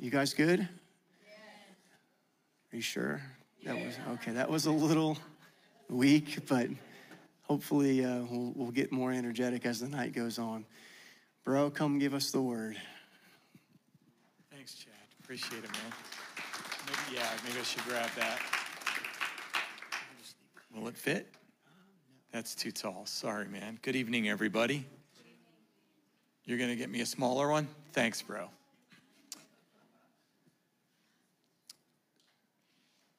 You guys good? Are you sure? That was okay. That was a little weak, but hopefully uh, we'll, we'll get more energetic as the night goes on. Bro, come give us the word. Thanks, Chad. Appreciate it, man. Maybe, yeah, maybe I should grab that. Will it fit? That's too tall. Sorry, man. Good evening, everybody. You're going to get me a smaller one? Thanks, bro.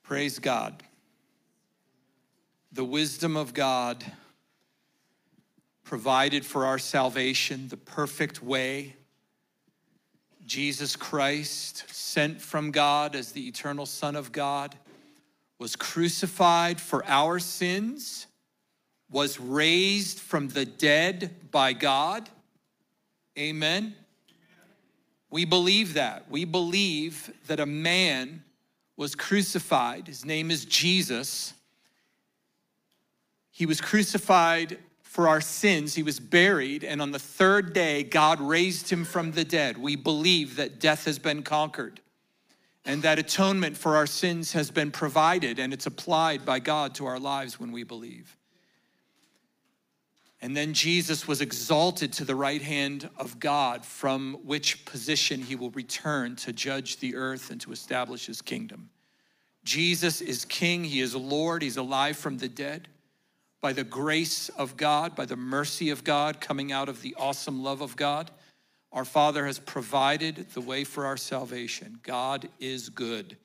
Praise God. The wisdom of God provided for our salvation, the perfect way. Jesus Christ, sent from God as the eternal Son of God, was crucified for our sins, was raised from the dead by God. Amen. We believe that. We believe that a man was crucified. His name is Jesus. He was crucified for our sins. He was buried, and on the third day, God raised him from the dead. We believe that death has been conquered and that atonement for our sins has been provided and it's applied by God to our lives when we believe. And then Jesus was exalted to the right hand of God, from which position he will return to judge the earth and to establish his kingdom. Jesus is king, he is Lord, he's alive from the dead. By the grace of God, by the mercy of God, coming out of the awesome love of God, our Father has provided the way for our salvation. God is good.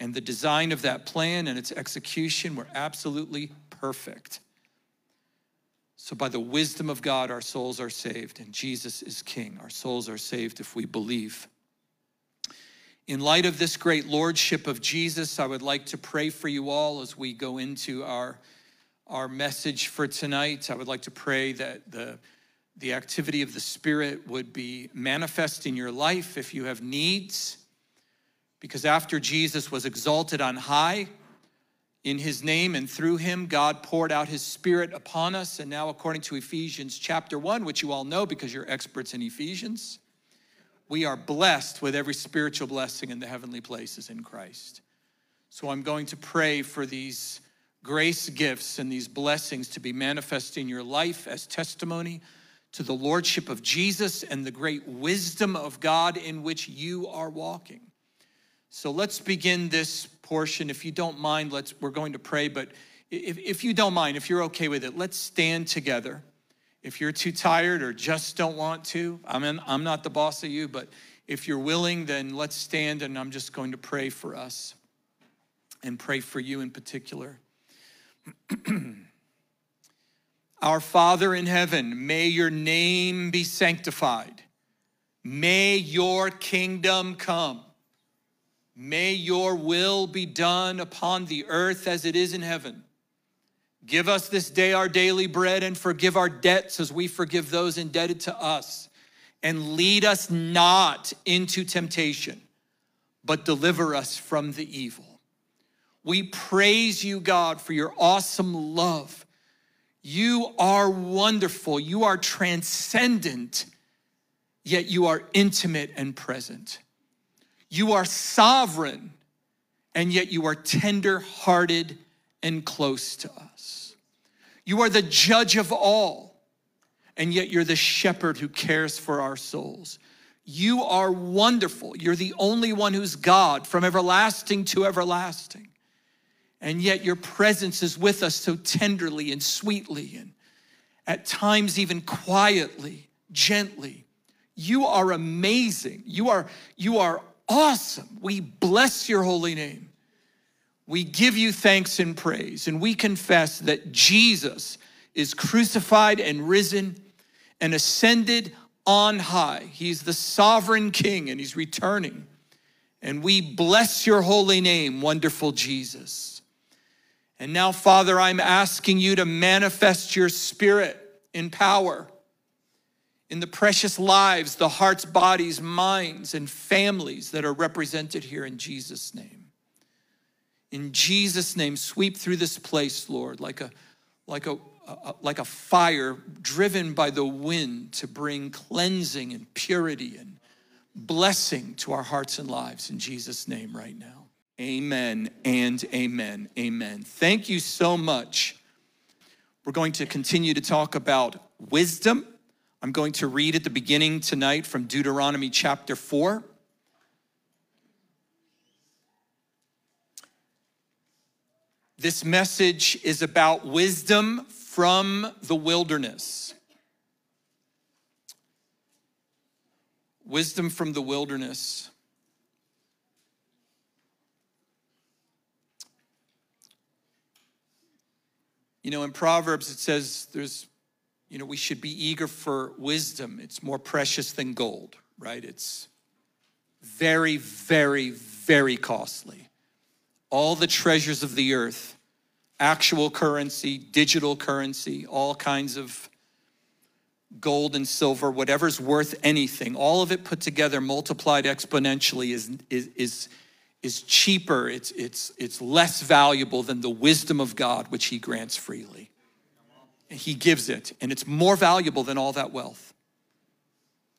And the design of that plan and its execution were absolutely perfect. So, by the wisdom of God, our souls are saved, and Jesus is King. Our souls are saved if we believe. In light of this great lordship of Jesus, I would like to pray for you all as we go into our, our message for tonight. I would like to pray that the, the activity of the Spirit would be manifest in your life if you have needs. Because after Jesus was exalted on high, in his name and through him, God poured out his spirit upon us. And now, according to Ephesians chapter 1, which you all know because you're experts in Ephesians, we are blessed with every spiritual blessing in the heavenly places in Christ. So I'm going to pray for these grace gifts and these blessings to be manifest in your life as testimony to the lordship of Jesus and the great wisdom of God in which you are walking. So let's begin this portion. If you don't mind, let's we're going to pray, but if, if you don't mind, if you're okay with it, let's stand together. If you're too tired or just don't want to, I'm, in, I'm not the boss of you, but if you're willing, then let's stand and I'm just going to pray for us and pray for you in particular. Our Father in heaven, may your name be sanctified. May your kingdom come. May your will be done upon the earth as it is in heaven. Give us this day our daily bread and forgive our debts as we forgive those indebted to us. And lead us not into temptation, but deliver us from the evil. We praise you, God, for your awesome love. You are wonderful. You are transcendent, yet you are intimate and present. You are sovereign, and yet you are tender hearted and close to us. You are the judge of all, and yet you're the shepherd who cares for our souls. You are wonderful. You're the only one who's God from everlasting to everlasting. And yet your presence is with us so tenderly and sweetly, and at times even quietly, gently. You are amazing. You are, you are awesome. We bless your holy name. We give you thanks and praise, and we confess that Jesus is crucified and risen and ascended on high. He's the sovereign king and he's returning. And we bless your holy name, wonderful Jesus. And now, Father, I'm asking you to manifest your spirit in power in the precious lives, the hearts, bodies, minds, and families that are represented here in Jesus' name. In Jesus' name, sweep through this place, Lord, like a, like a, a, like a fire driven by the wind to bring cleansing and purity and blessing to our hearts and lives in Jesus' name right now. Amen and amen. Amen. Thank you so much. We're going to continue to talk about wisdom. I'm going to read at the beginning tonight from Deuteronomy chapter 4. This message is about wisdom from the wilderness. Wisdom from the wilderness. You know, in Proverbs it says there's, you know, we should be eager for wisdom. It's more precious than gold, right? It's very, very, very costly all the treasures of the earth actual currency, digital currency, all kinds of gold and silver, whatever's worth anything, all of it put together, multiplied exponentially, is, is, is, is cheaper, it's, it's, it's less valuable than the wisdom of God, which He grants freely. He gives it, and it's more valuable than all that wealth.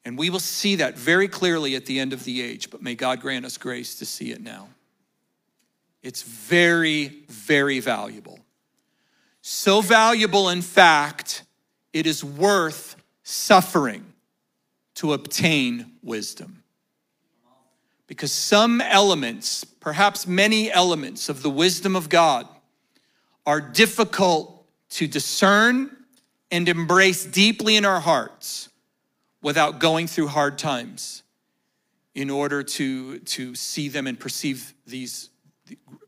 And we will see that very clearly at the end of the age, but may God grant us grace to see it now. It's very, very valuable. So valuable, in fact, it is worth suffering to obtain wisdom. Because some elements, perhaps many elements of the wisdom of God, are difficult to discern and embrace deeply in our hearts without going through hard times in order to, to see them and perceive these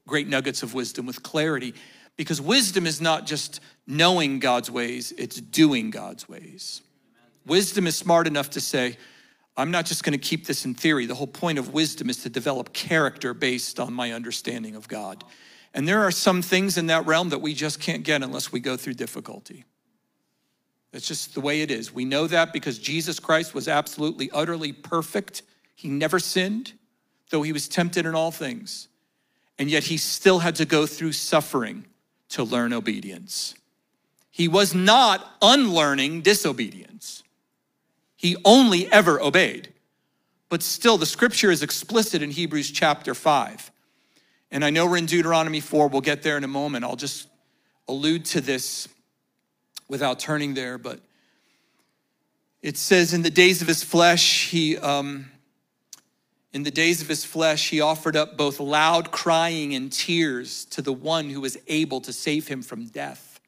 great nuggets of wisdom with clarity because wisdom is not just knowing God's ways, it's doing God's ways. Wisdom is smart enough to say, I'm not just going to keep this in theory. The whole point of wisdom is to develop character based on my understanding of God. And there are some things in that realm that we just can't get unless we go through difficulty. That's just the way it is. We know that because Jesus Christ was absolutely, utterly perfect. He never sinned, though he was tempted in all things and yet he still had to go through suffering to learn obedience. He was not unlearning disobedience. He only ever obeyed. But still, the scripture is explicit in Hebrews chapter 5. And I know we're in Deuteronomy 4, we'll get there in a moment. I'll just allude to this without turning there, but it says, In the days of his flesh, he. Um, in the days of his flesh, he offered up both loud crying and tears to the one who was able to save him from death.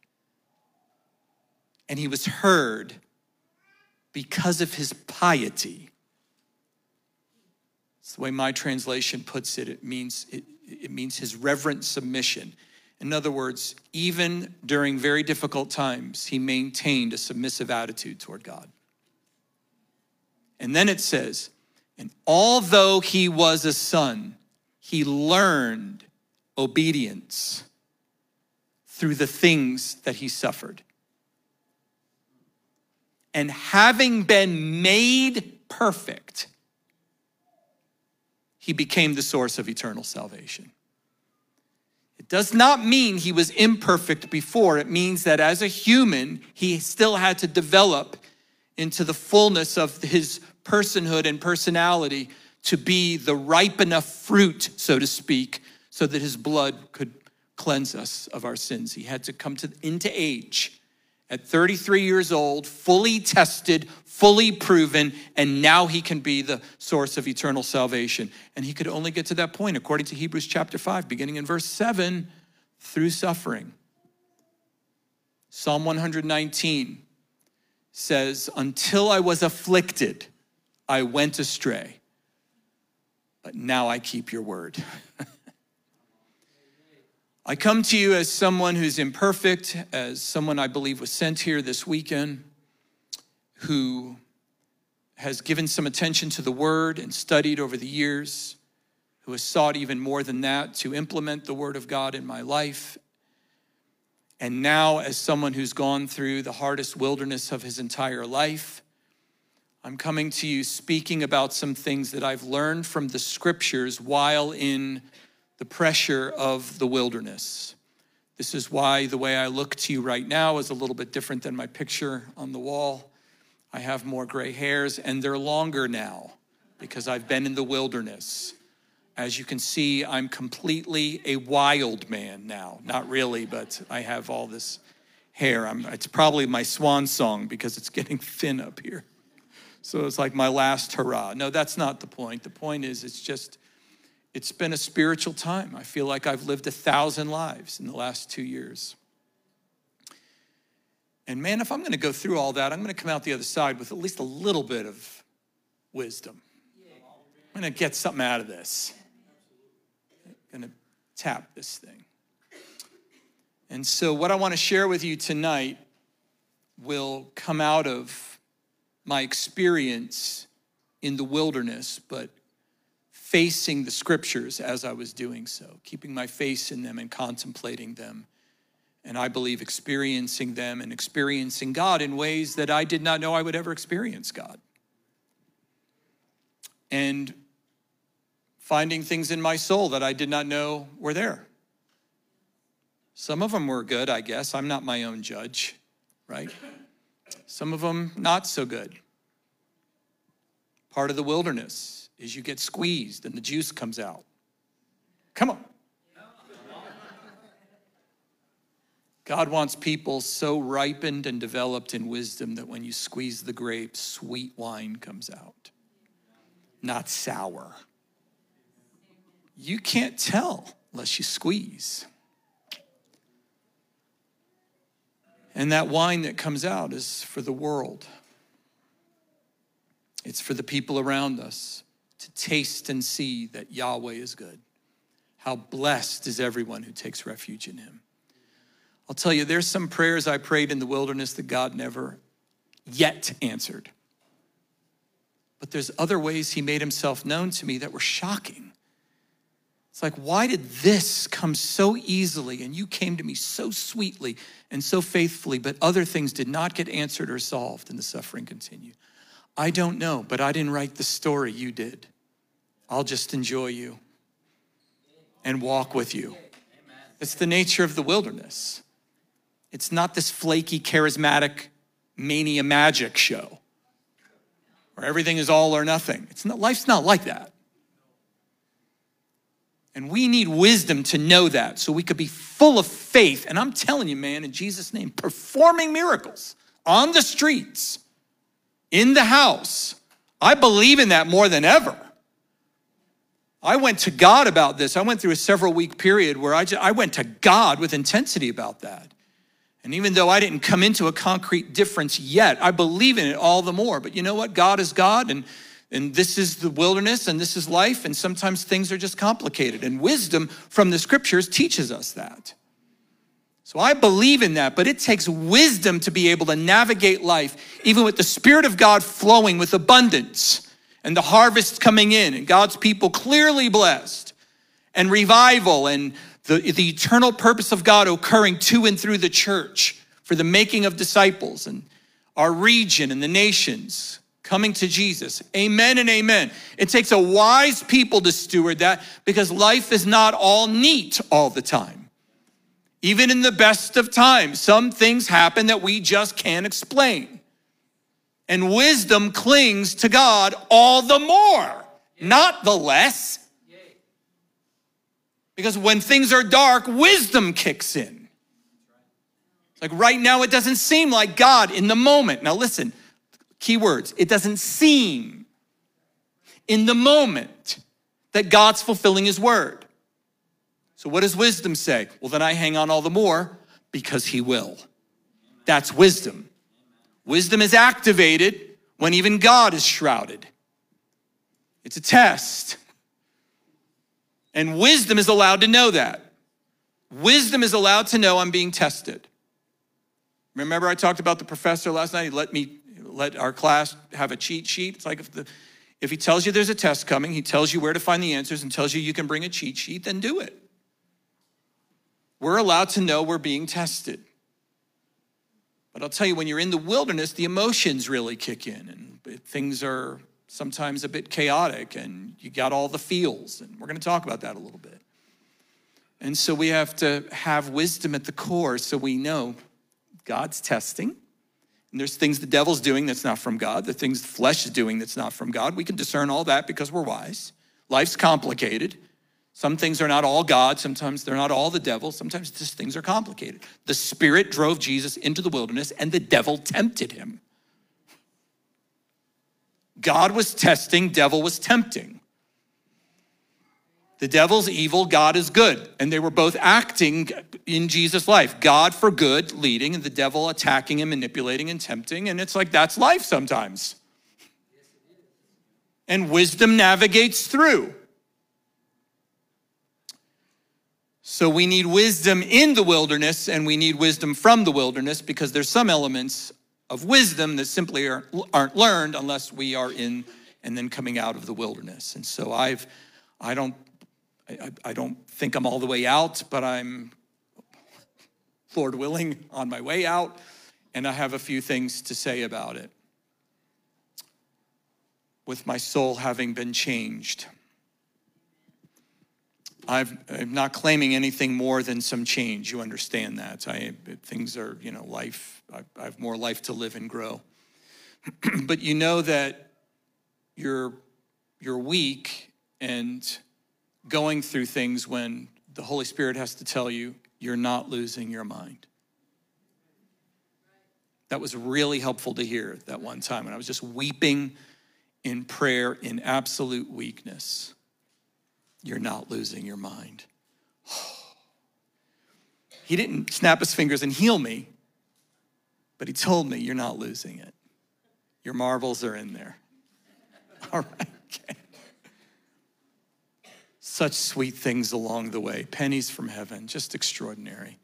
And he was heard because of his piety. It's the way my translation puts it. It means, it, it means his reverent submission. In other words, even during very difficult times, he maintained a submissive attitude toward God. And then it says, and although he was a son, he learned obedience through the things that he suffered. And having been made perfect, he became the source of eternal salvation. It does not mean he was imperfect before. It means that as a human, he still had to develop into the fullness of his personhood and personality to be the ripe enough fruit, so to speak, so that his blood could cleanse us of our sins. He had to come to, into age at 33 years old, fully tested, fully proven, and now he can be the source of eternal salvation. And he could only get to that point, according to Hebrews chapter 5, beginning in verse 7, through suffering. Psalm 119 says, Until I was afflicted, I went astray, but now I keep your word. I come to you as someone who's imperfect, as someone I believe was sent here this weekend, who has given some attention to the word and studied over the years, who has sought even more than that to implement the word of God in my life. And now, as someone who's gone through the hardest wilderness of his entire life, I'm coming to you speaking about some things that I've learned from the scriptures while in the pressure of the wilderness. This is why the way I look to you right now is a little bit different than my picture on the wall. I have more gray hairs and they're longer now. because I've been in the wilderness. As you can see, I'm completely a wild man now. Not really, but I have all this hair. I'm, it's probably my swan song because it's getting thin up here. So it's like my last hurrah. No, that's not the point. The point is, it's just, it's been a spiritual time. I feel like I've lived a thousand lives in the last two years. And man, if I'm going to go through all that, I'm going to come out the other side with at least a little bit of wisdom. I'm going to get something out of this. I'm going to tap this thing. And so, what I want to share with you tonight will come out of my experience in the wilderness, but facing the scriptures as I was doing so, keeping my face in them and contemplating them. And I believe experiencing them and experiencing God in ways that I did not know I would ever experience God. And finding things in my soul that I did not know were there. Some of them were good, I guess. I'm not my own judge, right? Some of them not so good. Part of the wilderness is you get squeezed and the juice comes out. Come on. God wants people so ripened and developed in wisdom that when you squeeze the grapes, sweet wine comes out, not sour. You can't tell unless you squeeze. And that wine that comes out is for the world. It's for the people around us to taste and see that Yahweh is good. How blessed is everyone who takes refuge in him. I'll tell you, there's some prayers I prayed in the wilderness that God never yet answered. But there's other ways he made himself known to me that were shocking. It's like, why did this come so easily and you came to me so sweetly and so faithfully, but other things did not get answered or solved and the suffering continued? I don't know, but I didn't write the story, you did. I'll just enjoy you and walk with you. It's the nature of the wilderness. It's not this flaky, charismatic, mania magic show where everything is all or nothing. It's not, life's not like that. And we need wisdom to know that so we could be full of faith. And I'm telling you, man, in Jesus' name, performing miracles on the streets, in the house. I believe in that more than ever. I went to God about this. I went through a several week period where I, just, I went to God with intensity about that. And even though I didn't come into a concrete difference yet, I believe in it all the more. But you know what? God is God, and and this is the wilderness and this is life, and sometimes things are just complicated. And wisdom from the scriptures teaches us that. So I believe in that, but it takes wisdom to be able to navigate life, even with the Spirit of God flowing with abundance and the harvest coming in, and God's people clearly blessed, and revival and the, the eternal purpose of God occurring to and through the church for the making of disciples and our region and the nations coming to Jesus. Amen and amen. It takes a wise people to steward that because life is not all neat all the time. Even in the best of times, some things happen that we just can't explain. And wisdom clings to God all the more, not the less. Because when things are dark, wisdom kicks in. Like right now, it doesn't seem like God in the moment. Now, listen, Key words. It doesn't seem in the moment that God's fulfilling his word. So, what does wisdom say? Well, then I hang on all the more because he will. That's wisdom. Wisdom is activated when even God is shrouded. It's a test. And wisdom is allowed to know that. Wisdom is allowed to know I'm being tested. Remember, I talked about the professor last night. He let me let our class have a cheat sheet. It's like if the if he tells you there's a test coming, he tells you where to find the answers and tells you you can bring a cheat sheet, then do it. We're allowed to know we're being tested. But I'll tell you, when you're in the wilderness, the emotions really kick in and things are sometimes a bit chaotic and you got all the feels. And we're going to talk about that a little bit. And so we have to have wisdom at the core so we know God's testing And there's things the devil's doing that's not from God, the things the flesh is doing that's not from God. We can discern all that because we're wise. Life's complicated. Some things are not all God, sometimes they're not all the devil, sometimes just things are complicated. The Spirit drove Jesus into the wilderness and the devil tempted him. God was testing, devil was tempting. The devil's evil, God is good. And they were both acting in Jesus' life. God for good, leading, and the devil attacking and manipulating and tempting. And it's like that's life sometimes. And wisdom navigates through. So we need wisdom in the wilderness and we need wisdom from the wilderness because there's some elements of wisdom that simply aren't, learned unless we are in and then coming out of the wilderness. And so I've, I don't I, I don't think I'm all the way out, but I'm, Lord willing, on my way out, and I have a few things to say about it. With my soul having been changed. I am not claiming anything more than some change. You understand that. I, things are, you know, life, I, I have more life to live and grow. but you know that you're, you're weak and going through things when the Holy Spirit has to tell you, you're not losing your mind. That was really helpful to hear that one time. And I was just weeping in prayer in absolute weakness. You're not losing your mind. He didn't snap his fingers and heal me, but he told me, You're not losing it. Your marbles are in there. All right. Okay such sweet things along the way, pennies from heaven, just extraordinary.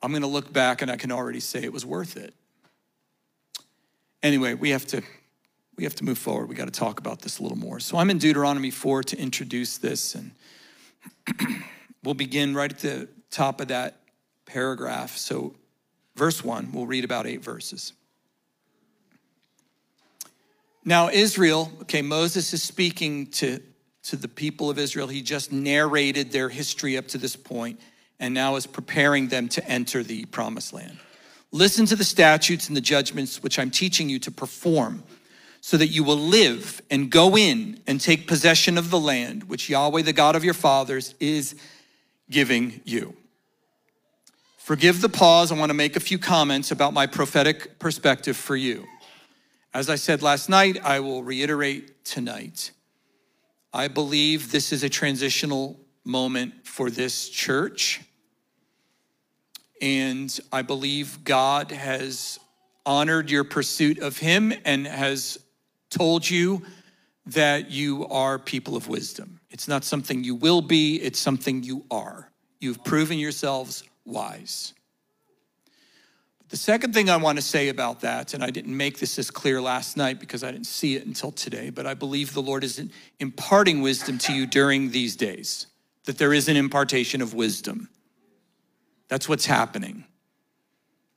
I'm going to look back and I can already say it was worth it. Anyway, we have to we have to move forward. We got to talk about this a little more. So I'm in Deuteronomy 4 to introduce this and we'll begin right at the top of that paragraph. So verse 1, we'll read about 8 verses. Now Israel, okay, Moses is speaking to to the people of Israel. He just narrated their history up to this point and now is preparing them to enter the promised land. Listen to the statutes and the judgments which I'm teaching you to perform, so that you will live and go in and take possession of the land which Yahweh, the God of your fathers, is giving you. Forgive the pause. I want to make a few comments about my prophetic perspective for you. As I said last night, I will reiterate tonight. I believe this is a transitional moment for this church. And I believe God has honored your pursuit of Him and has told you that you are people of wisdom. It's not something you will be, it's something you are. You've proven yourselves wise. The second thing I want to say about that, and I didn't make this as clear last night because I didn't see it until today, but I believe the Lord is imparting wisdom to you during these days, that there is an impartation of wisdom. That's what's happening.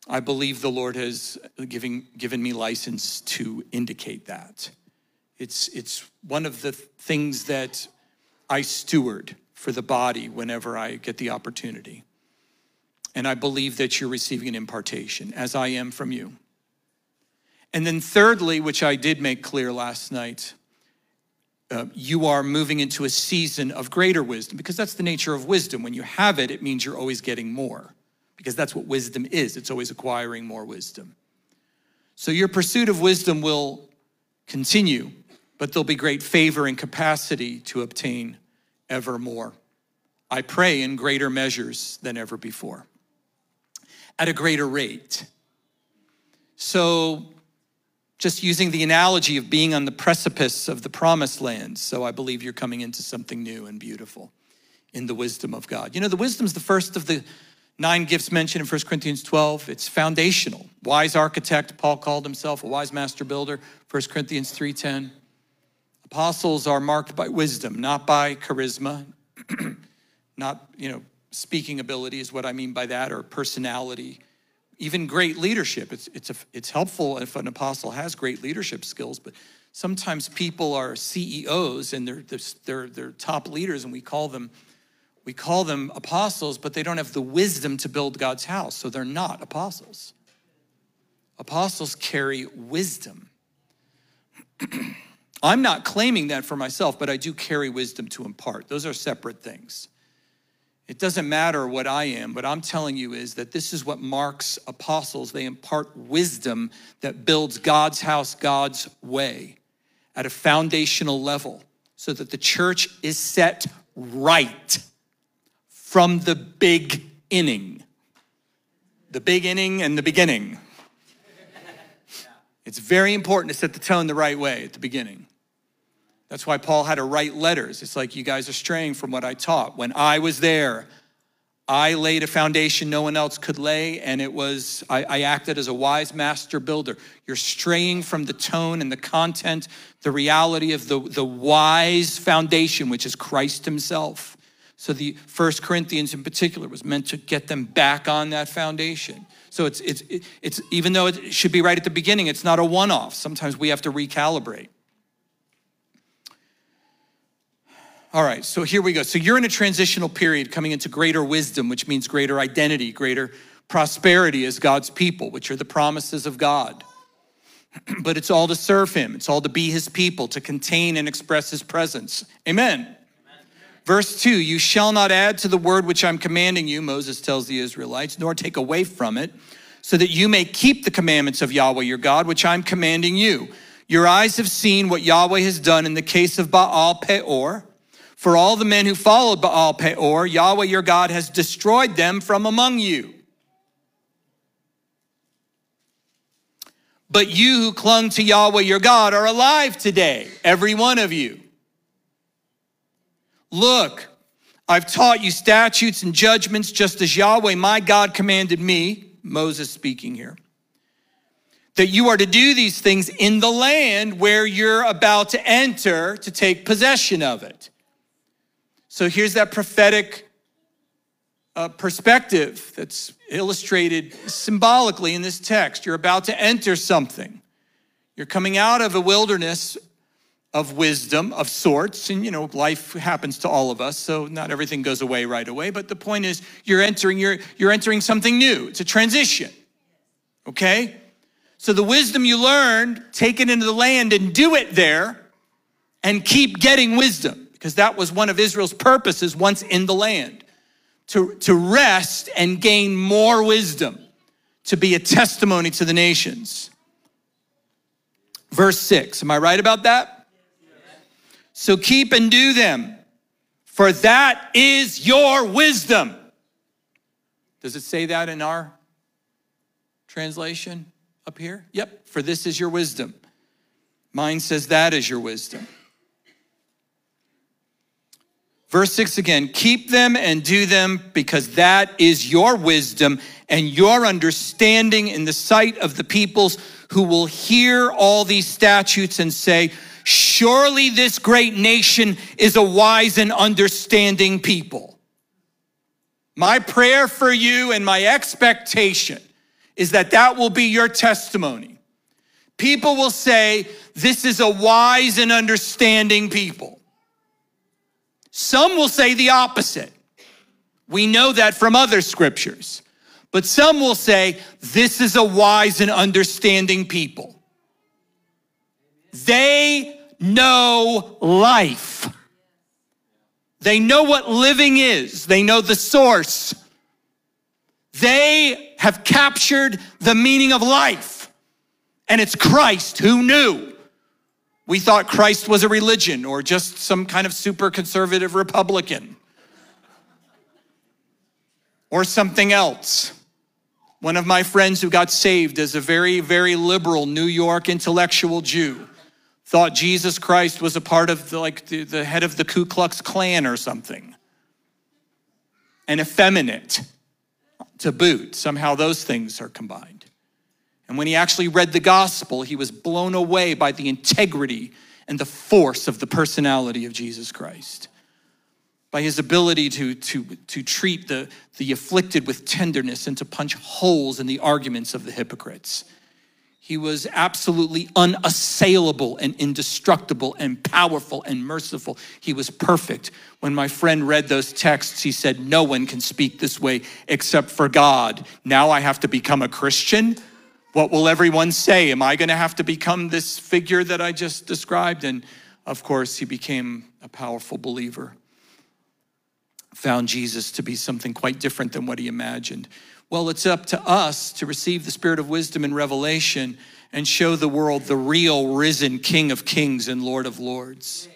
I believe the Lord has given, given me license to indicate that. It's, it's one of the things that I steward for the body whenever I get the opportunity. And I believe that you're receiving an impartation, as I am from you. And then, thirdly, which I did make clear last night, uh, you are moving into a season of greater wisdom because that's the nature of wisdom. When you have it, it means you're always getting more because that's what wisdom is. It's always acquiring more wisdom. So your pursuit of wisdom will continue, but there'll be great favor and capacity to obtain ever more. I pray in greater measures than ever before at a greater rate. So, just using the analogy of being on the precipice of the promised land. So, I believe you're coming into something new and beautiful in the wisdom of God. You know, the wisdom is the first of the nine gifts mentioned in 1 Corinthians 12. It's foundational. Wise architect, Paul called himself a wise master builder, 1 Corinthians 3:10. Apostles are marked by wisdom, not by charisma, not, you know, speaking ability is what I mean by that, or personality, even great leadership. It's, it's, a, it's helpful if an apostle has great leadership skills, but sometimes people are CEOs and they're, they're, they're top leaders, and we call them we call them apostles, but they don't have the wisdom to build God's house, so they're not apostles. apostles carry wisdom. I'm not claiming that for myself, but I do carry wisdom to impart. Those are separate things. It doesn't matter what I am, but I'm telling you is that this is what marks apostles. They impart wisdom that builds God's house God's way at a foundational level so that the church is set right from the big inning. The big inning and the beginning. It's very important to set the tone the right way at the beginning. That's why Paul had to write letters. It's like, you guys are straying from what I taught. When I was there, I laid a foundation no one else could lay, and it was, I, I, acted as a wise master builder. You're straying from the tone and the content, the reality of the, the wise foundation, which is Christ Himself. So the First Corinthians in particular was meant to get them back on that foundation. So it's, it's, it's even though it should be right at the beginning, it's not a one off. Sometimes we have to recalibrate. All right, so here we go. So you're in a transitional period coming into greater wisdom, which means greater identity, greater prosperity as God's people, which are the promises of God. but it's all to serve Him, it's all to be His people, to contain and express His presence. Amen. Verse 2 You shall not add to the word which I'm commanding you, Moses tells the Israelites, nor take away from it, so that you may keep the commandments of Yahweh your God, which I'm commanding you. Your eyes have seen what Yahweh has done in the case of Baal Peor for all the men who followed Baal Peor, Yahweh your God has destroyed them from among you. But you who clung to Yahweh your God are alive today, every one of you. Look, I've taught you statutes and judgments just as Yahweh my God commanded me, Moses speaking here, that you are to do these things in the land where you're about to enter to take possession of it. So here's that prophetic uh, perspective that's illustrated symbolically in this text. You're about to enter something. You're coming out of a wilderness of wisdom of sorts and you know life happens to all of us so not everything goes away right away but the point is you're entering you're you're entering something new it's a transition okay so the wisdom you learned take it into the land and do it there and keep getting wisdom because that was one of Israel's purposes once in the land to, to rest and gain more wisdom, to be a testimony to the nations. Verse 6, am I right about that? So keep and do them, for that is your wisdom. Does it say that in our translation up here? Yep, for this is your wisdom. Mine says that is your wisdom. Verse 6 again, keep them and do them because that is your wisdom and your understanding in the sight of the peoples who will hear all these statutes and say, Surely this great nation is a wise and understanding people. My prayer for you and my expectation is that that will be your testimony. People will say, This is a wise and understanding people. Some will say the opposite. We know that from other scriptures. But some will say, this is a wise and understanding people. They know life. They know what living is. They know the source. They have captured the meaning of life. And it's Christ who knew. We thought Christ was a religion or just some kind of super conservative Republican or something else. One of my friends who got saved as a very, very liberal New York intellectual Jew thought Jesus Christ was a part of the, like the, the head of the Ku Klux Klan or something. And effeminate to boot. Somehow those things are combined. And when he actually read the gospel, he was blown away by the integrity and the force of the personality of Jesus Christ, by his ability to, to, to treat the, the afflicted with tenderness and to punch holes in the arguments of the hypocrites. He was absolutely unassailable and indestructible and powerful and merciful. He was perfect. When my friend read those texts, he said, No one can speak this way except for God. Now I have to become a Christian? What will everyone say? Am I going to have to become this figure that I just described? And of course, he became a powerful believer. Found Jesus to be something quite different than what he imagined. Well, it's up to us to receive the spirit of wisdom and revelation and show the world the real risen King of Kings and Lord of Lords.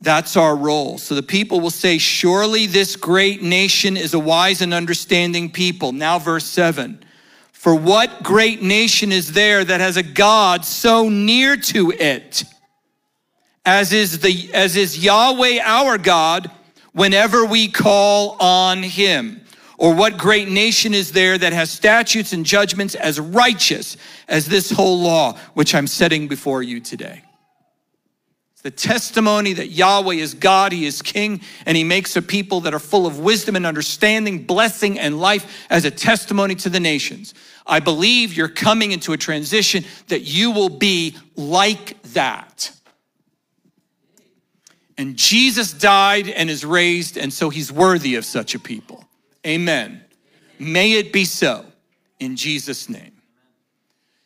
That's our role. So the people will say, Surely this great nation is a wise and understanding people. Now, verse 7 For what great nation is there that has a God so near to it, as is, the, as is Yahweh our God, whenever we call on him? Or what great nation is there that has statutes and judgments as righteous as this whole law, which I'm setting before you today? It's the testimony that Yahweh is God, He is King, and He makes a people that are full of wisdom and understanding, blessing, and life as a testimony to the nations. I believe you're coming into a transition that you will be like that. And Jesus died and is raised, and so He's worthy of such a people. Amen. May it be so in Jesus' name.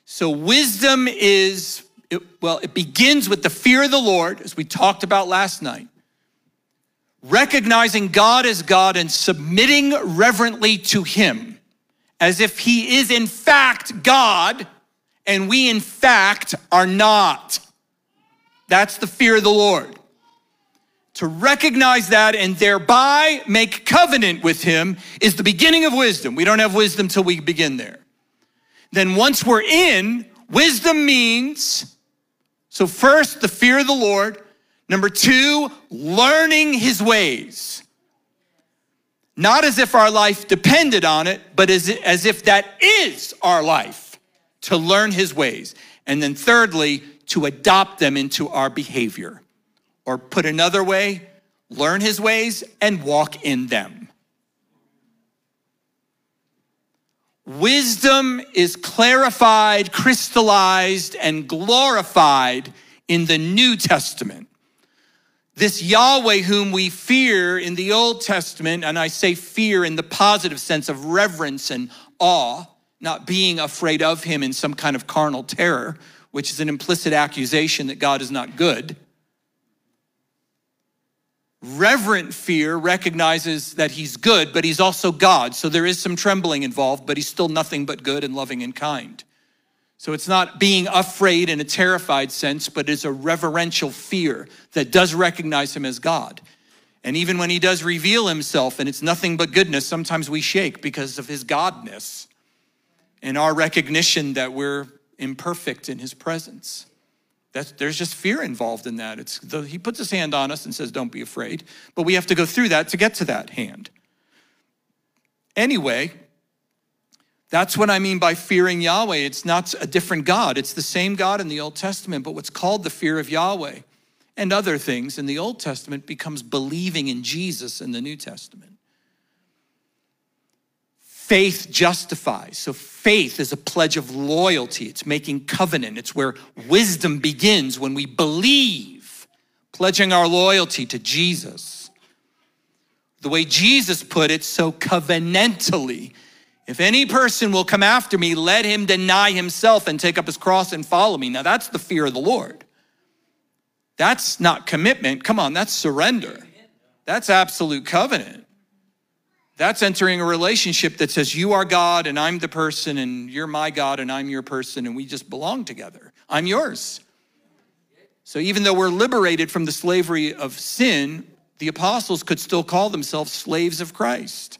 So, wisdom is it, well, it begins with the fear of the Lord, as we talked about last night. Recognizing God as God and submitting reverently to Him as if He is in fact God and we in fact are not. That's the fear of the Lord. To recognize that and thereby make covenant with Him is the beginning of wisdom. We don't have wisdom till we begin there. Then once we're in, wisdom means so, first, the fear of the Lord. Number two, learning his ways. Not as if our life depended on it, but as, as if that is our life to learn his ways. And then, thirdly, to adopt them into our behavior. Or put another way, learn his ways and walk in them. Wisdom is clarified, crystallized, and glorified in the New Testament. This Yahweh, whom we fear in the Old Testament, and I say fear in the positive sense of reverence and awe, not being afraid of him in some kind of carnal terror, which is an implicit accusation that God is not good. Reverent fear recognizes that he's good, but he's also God. So there is some trembling involved, but he's still nothing but good and loving and kind. So it's not being afraid in a terrified sense, but it's a reverential fear that does recognize him as God. And even when he does reveal himself and it's nothing but goodness, sometimes we shake because of his godness and our recognition that we're imperfect in his presence. That's, there's just fear involved in that. It's the, he puts his hand on us and says, Don't be afraid. But we have to go through that to get to that hand. Anyway, that's what I mean by fearing Yahweh. It's not a different God, it's the same God in the Old Testament, but what's called the fear of Yahweh and other things in the Old Testament becomes believing in Jesus in the New Testament. Faith justifies. So, faith is a pledge of loyalty. It's making covenant. It's where wisdom begins when we believe, pledging our loyalty to Jesus. The way Jesus put it so covenantally if any person will come after me, let him deny himself and take up his cross and follow me. Now, that's the fear of the Lord. That's not commitment. Come on, that's surrender. That's absolute covenant. That's entering a relationship that says, You are God and I'm the person, and you're my God and I'm your person, and we just belong together. I'm yours. So even though we're liberated from the slavery of sin, the apostles could still call themselves slaves of Christ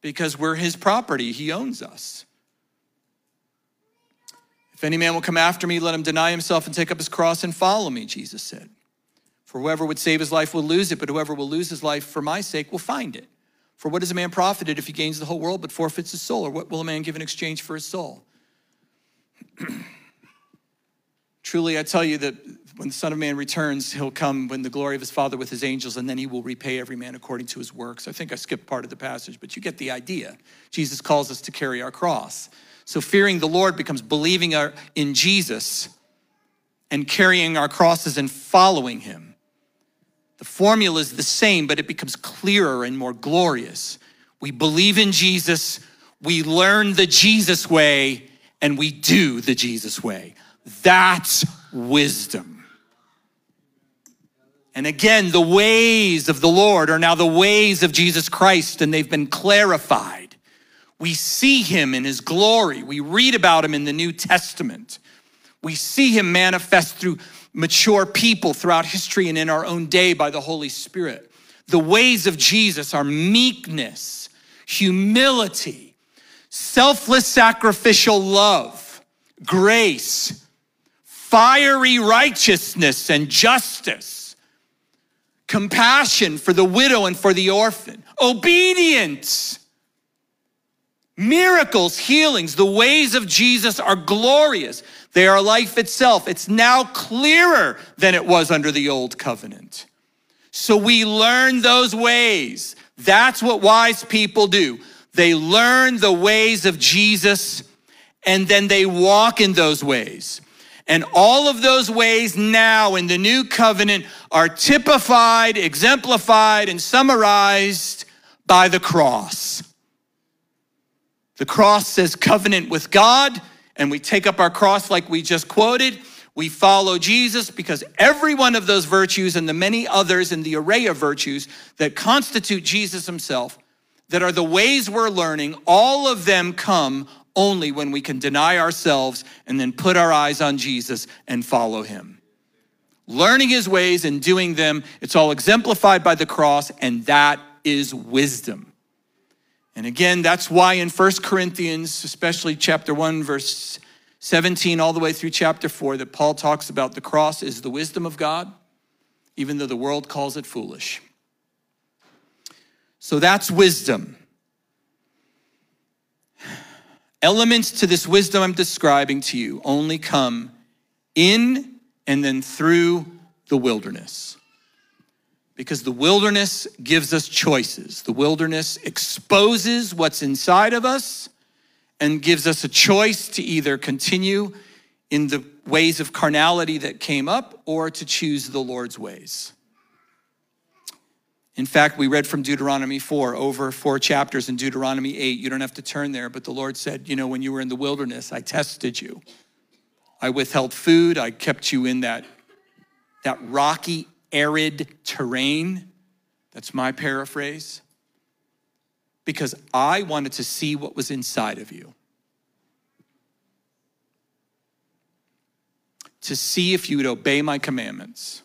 because we're his property, he owns us. If any man will come after me, let him deny himself and take up his cross and follow me, Jesus said. For whoever would save his life will lose it, but whoever will lose his life for my sake will find it. For what is a man profited if he gains the whole world but forfeits his soul? Or what will a man give in exchange for his soul? Truly, I tell you that when the Son of Man returns, he'll come when the glory of his Father with his angels, and then he will repay every man according to his works. I think I skipped part of the passage, but you get the idea. Jesus calls us to carry our cross. So fearing the Lord becomes believing in Jesus and carrying our crosses and following him. The formula is the same, but it becomes clearer and more glorious. We believe in Jesus, We learn the Jesus way and we do the Jesus way. That's wisdom. And again, the ways of the Lord are now the ways of Jesus Christ, and they've been clarified. We see him in his glory. We read about him in the New Testament. We see him manifest through mature people throughout history and in our own day by the Holy Spirit. The ways of Jesus are meekness, humility, selfless sacrificial love, grace, fiery righteousness and justice, compassion for the widow and for the orphan, obedience, miracles, healings. The ways of Jesus are glorious. They are life itself. It's now clearer than it was under the old covenant. So we learn those ways. That's what wise people do. They learn the ways of Jesus and then they walk in those ways. And all of those ways now in the new covenant are typified, exemplified, and summarized by the cross. The cross says covenant with God, and we take up our cross like we just quoted. We follow Jesus because every one of those virtues and the many others in the array of virtues that constitute Jesus himself, that are the ways we're learning, all of them come only when we can deny ourselves and then put our eyes on Jesus and follow him. Learning his ways and doing them, it's all exemplified by the cross, and that is wisdom. And again, that's why in First Corinthians, especially chapter 1, verse 17, all the way through chapter 4, that Paul talks about the cross is the wisdom of God, even though the world calls it foolish. So that's wisdom. Elements to this wisdom I'm describing to you only come in and then through the wilderness. Because the wilderness gives us choices. The wilderness exposes what's inside of us and gives us a choice to either continue in the ways of carnality that came up or to choose the Lord's ways. In fact, we read from Deuteronomy 4, over four chapters in Deuteronomy 8. You don't have to turn there, but the Lord said, You know, when you were in the wilderness, I tested you. I withheld food, I kept you in that, that rocky, arid terrain. That's my paraphrase. Because I wanted to see what was inside of you. To see if you would obey my commandments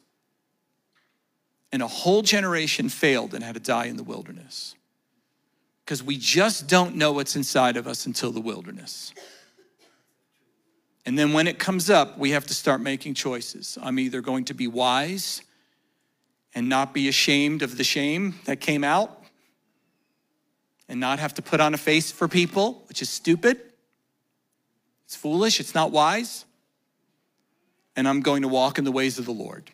and a whole generation failed and had to die in the wilderness. Because we just don't know what's inside of us until the wilderness. And then when it comes up, we have to start making choices. I'm either going to be wise and not be ashamed of the shame that came out and not have to put on a face for people, which is stupid. It's foolish, it's not wise. And I'm going to walk in the ways of the Lord.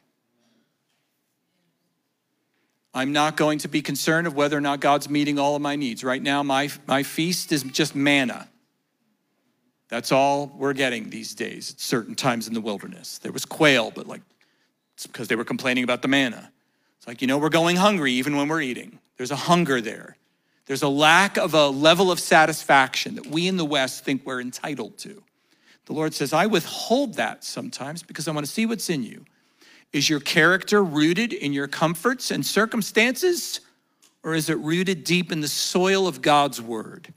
I'm not going to be concerned of whether or not God's meeting all of my needs. Right now, my, my feast is just manna. That's all we're getting these days at certain times in the wilderness. There was quail, but like, it's because they were complaining about the manna. It's like, you know, we're going hungry even when we're eating. There's a hunger there. There's a lack of a level of satisfaction that we in the West think we're entitled to. The Lord says, I withhold that sometimes because I want to see what's in you. Is your character rooted in your comforts and circumstances, or is it rooted deep in the soil of God's word?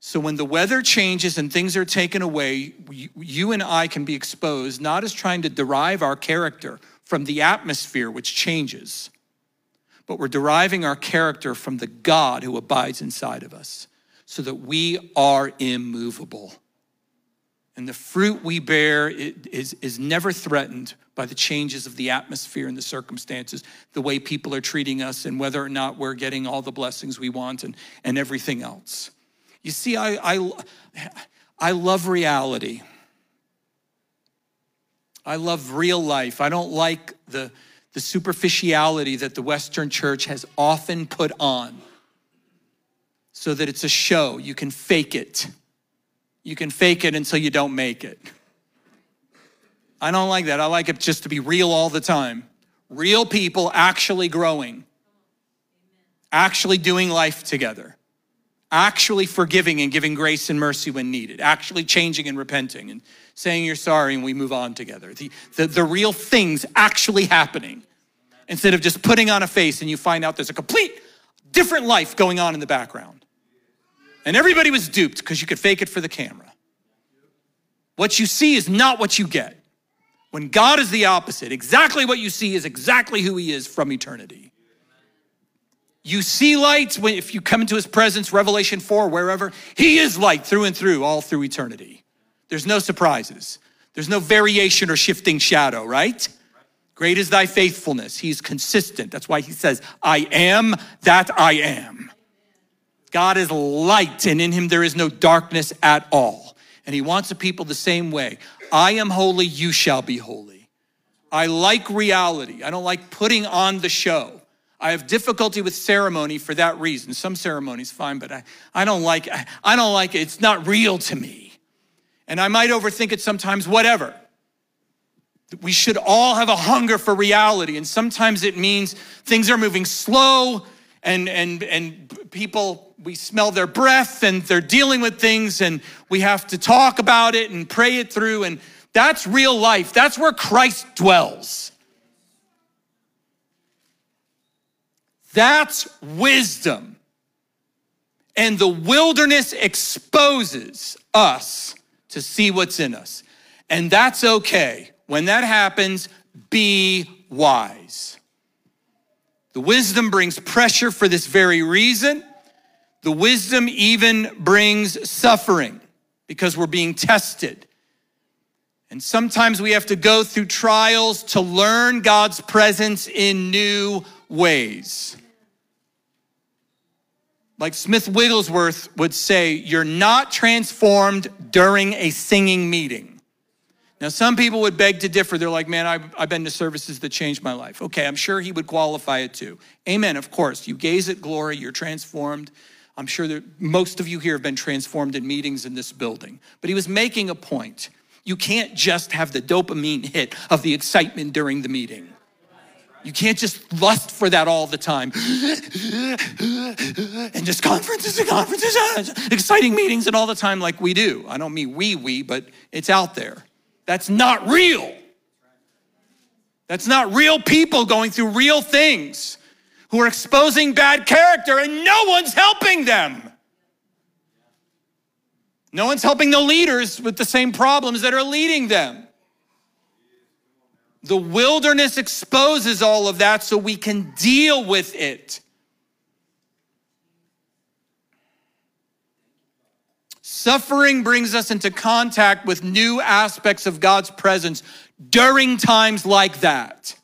So when the weather changes and things are taken away, you and I can be exposed not as trying to derive our character from the atmosphere which changes, but we're deriving our character from the God who abides inside of us so that we are immovable. And the fruit we bear is, is never threatened by the changes of the atmosphere and the circumstances, the way people are treating us, and whether or not we're getting all the blessings we want and, and everything else. You see, I, I, I love reality. I love real life. I don't like the, the superficiality that the Western church has often put on so that it's a show. You can fake it. You can fake it until you don't make it. I don't like that. I like it just to be real all the time. Real people actually growing, actually doing life together, actually forgiving and giving grace and mercy when needed, actually changing and repenting and saying you're sorry and we move on together. The, the, the real things actually happening instead of just putting on a face and you find out there's a complete different life going on in the background. And everybody was duped because you could fake it for the camera. What you see is not what you get. When God is the opposite, exactly what you see is exactly who He is from eternity. You see light when, if you come into His presence, Revelation 4, wherever, He is light through and through, all through eternity. There's no surprises, there's no variation or shifting shadow, right? Great is thy faithfulness. He's consistent. That's why he says, I am that I am. God is light, and in him there is no darkness at all. And he wants the people the same way. I am holy, you shall be holy. I like reality. I don't like putting on the show. I have difficulty with ceremony for that reason. Some ceremonies fine, but I, I don't like I don't like it. It's not real to me. And I might overthink it sometimes, whatever. We should all have a hunger for reality. And sometimes it means things are moving slow and, and, and people, we smell their breath and they're dealing with things and we have to talk about it and pray it through. And that's real life. That's where Christ dwells. That's wisdom. And the wilderness exposes us to see what's in us. And that's okay. When that happens, be wise. The wisdom brings pressure for this very reason. The wisdom even brings suffering because we're being tested. And sometimes we have to go through trials to learn God's presence in new ways. Like Smith Wigglesworth would say, you're not transformed during a singing meeting. Now, some people would beg to differ. They're like, man, I've, I've been to services that changed my life. Okay, I'm sure he would qualify it too. Amen, of course. You gaze at glory, you're transformed. I'm sure that most of you here have been transformed in meetings in this building. But he was making a point. You can't just have the dopamine hit of the excitement during the meeting. You can't just lust for that all the time. and just conferences and conferences, exciting meetings and all the time like we do. I don't mean we, we, but it's out there. That's not real. That's not real people going through real things who are exposing bad character and no one's helping them. No one's helping the leaders with the same problems that are leading them. The wilderness exposes all of that so we can deal with it. Suffering brings us into contact with new aspects of God's presence during times like that.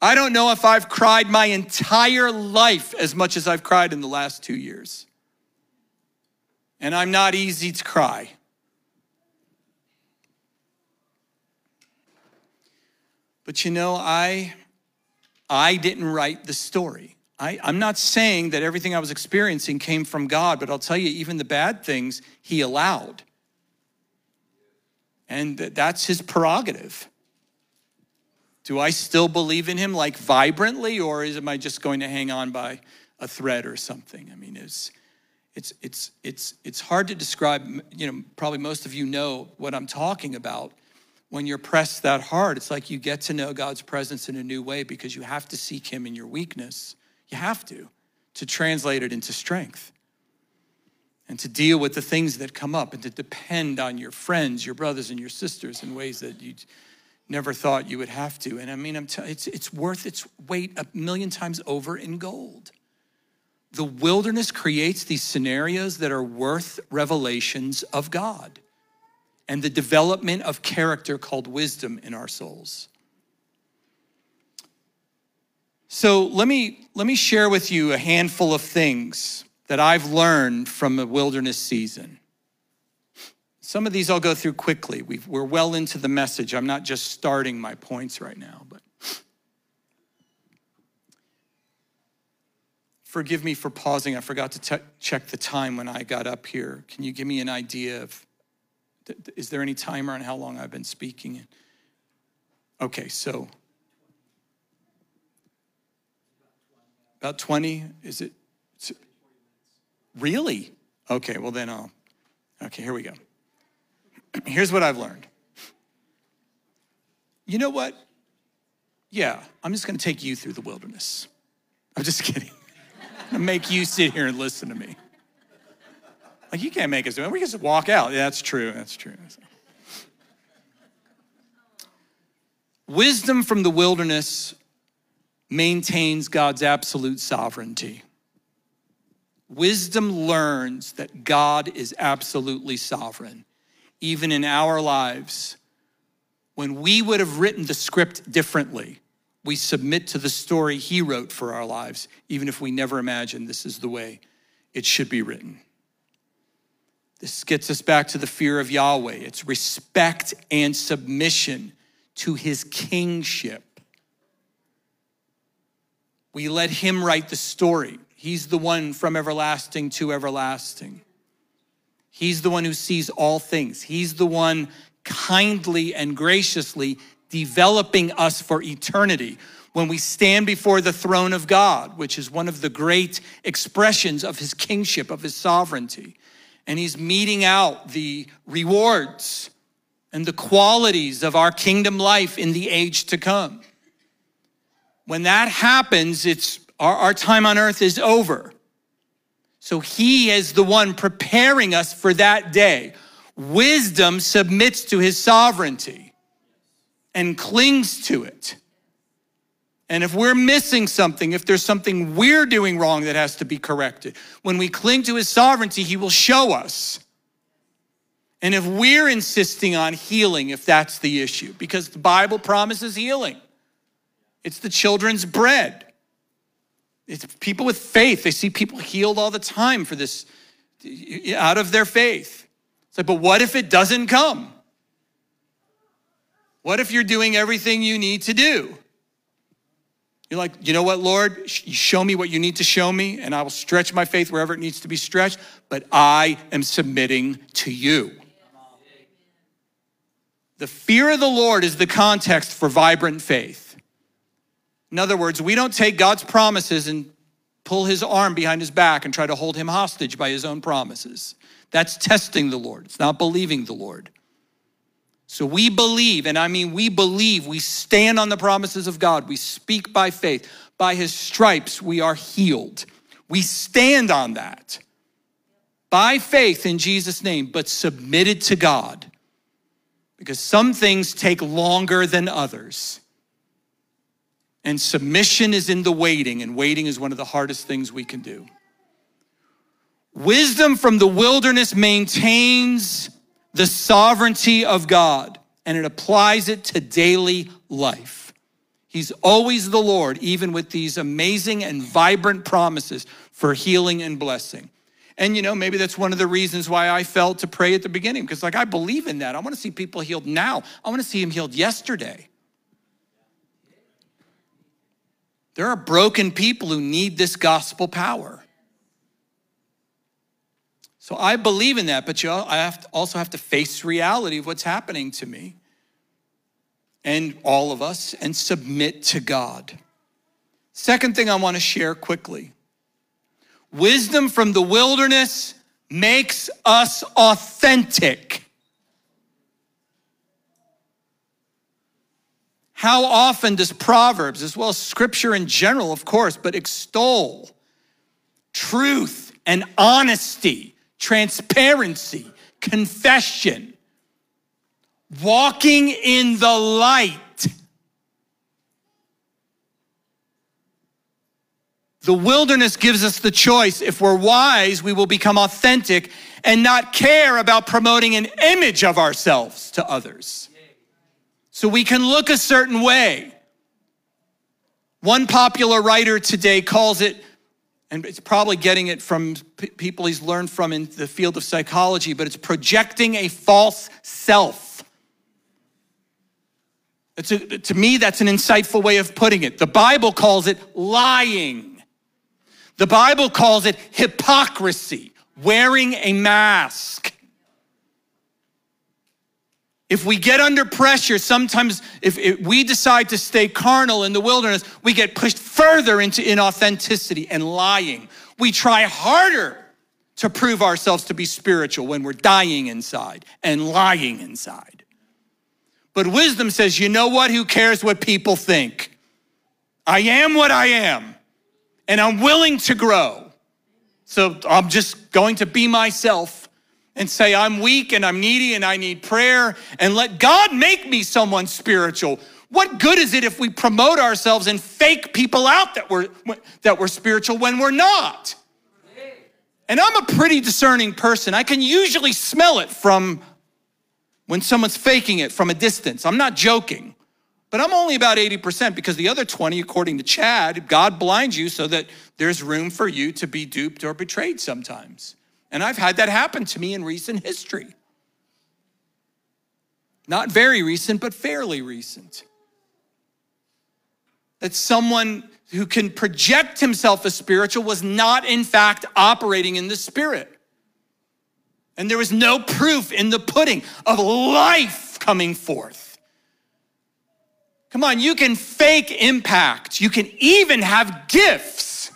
I don't know if I've cried my entire life as much as I've cried in the last two years. And I'm not easy to cry. But you know, I, I didn't write the story. I, am not saying that everything I was experiencing came from God, but I'll tell you, even the bad things He allowed. And that's His prerogative. Do I still believe in Him like vibrantly, or is, am I just going to hang on by a thread or something? I mean, it's, it's, it's, it's, it's hard to describe. You know, probably most of you know what I'm talking about. When you're pressed that hard, it's like you get to know God's presence in a new way because you have to seek Him in your weakness you have to, to translate it into strength and to deal with the things that come up and to depend on your friends, your brothers, and your sisters in ways that you never thought you would have to. And I mean, I'm t- it's, it's worth its weight a million times over in gold. The wilderness creates these scenarios that are worth revelations of God and the development of character called wisdom in our souls. So let me, let me share with you a handful of things that I've learned from the wilderness season. Some of these I'll go through quickly. we are well into the message. I'm not just starting my points right now, but forgive me for pausing. I forgot to check the time when I got up here. Can you give me an idea of, is there any timer on how long I've been speaking? Okay, so About 20? Is it? Really? Okay, well then I'll. Okay, here we go. Here's what I've learned. You know what? Yeah, I'm just gonna take you through the wilderness. I'm just kidding. I'm make you sit here and listen to me. Like, you can't make us do it. We just walk out. Yeah, that's true. That's true. Wisdom from the wilderness maintains God's absolute sovereignty. Wisdom learns that God is absolutely sovereign, even in our lives. When we would have written the script differently, we submit to the story He wrote for our lives, even if we never imagined this is the way it should be written. This gets us back to the fear of Yahweh. It's respect and submission to his kingship. We let him write the story. He's the one from everlasting to everlasting. He's the one who sees all things. He's the one kindly and graciously developing us for eternity when we stand before the throne of God, which is one of the great expressions of his kingship, of his sovereignty and he's meting out the rewards and the qualities of our kingdom life in the age to come. When that happens, it's our, our time on earth is over. So he is the one preparing us for that day. Wisdom submits to his sovereignty and clings to it. And if we're missing something, if there's something we're doing wrong that has to be corrected, when we cling to his sovereignty, he will show us. And if we're insisting on healing, if that's the issue, because the Bible promises healing, it's the children's bread. It's people with faith. They see people healed all the time for this, out of their faith. It's like, but what if it doesn't come? What if you're doing everything you need to do? You're like, you know what, Lord? Show me what you need to show me, and I will stretch my faith wherever it needs to be stretched, but I am submitting to you. The fear of the Lord is the context for vibrant faith. In other words, we don't take God's promises and pull his arm behind his back and try to hold him hostage by his own promises. That's testing the Lord, it's not believing the Lord. So we believe, and I mean we believe, we stand on the promises of God. We speak by faith. By his stripes, we are healed. We stand on that by faith in Jesus' name, but submitted to God. Because some things take longer than others. And submission is in the waiting, and waiting is one of the hardest things we can do. Wisdom from the wilderness maintains the sovereignty of God and it applies it to daily life. He's always the Lord, even with these amazing and vibrant promises for healing and blessing. And you know, maybe that's one of the reasons why I felt to pray at the beginning, because like I believe in that. I want to see people healed now. I want to see him healed yesterday. There are broken people who need this gospel power. So I believe in that, but you I have also have to face reality of what's happening to me and all of us and submit to God. Second thing I want to share quickly wisdom from the wilderness makes us authentic. How often does Proverbs, as well as scripture in general, of course, but extol truth and honesty transparency, confession, walking in the light. The wilderness gives us the choice. If we're wise, we will become authentic and not care about promoting an image of ourselves to others. So we can look a certain way. One popular writer today calls it and it's probably getting it from p- people he's learned from in the field of psychology, but it's projecting a false self. A, to me, that's an insightful way of putting it. The Bible calls it lying. The Bible calls it hypocrisy, wearing a mask. If we get under pressure, sometimes if, if we decide to stay carnal in the wilderness, we get pushed further into inauthenticity and lying. We try harder to prove ourselves to be spiritual when we're dying inside and lying inside. But wisdom says, you know what? Who cares what people think? I am what I am, and I'm willing to grow. So I'm just going to be myself and say, I'm weak and I'm needy and I need prayer, and let God make me someone spiritual. What good is it if we promote ourselves and fake people out that we're, that we're spiritual when we're not? And I'm a pretty discerning person. I can usually smell it from when someone's faking it from a distance. I'm not joking. But I'm only about 80% because the other 20, according to Chad, God blinds you so that there's room for you to be duped or betrayed sometimes. And I've had that happen to me in recent history. Not very recent, but fairly recent. That someone who can project himself as spiritual was not, in fact, operating in the spirit. And there was no proof in the pudding of life coming forth. Come on, you can fake impact. You can even have gifts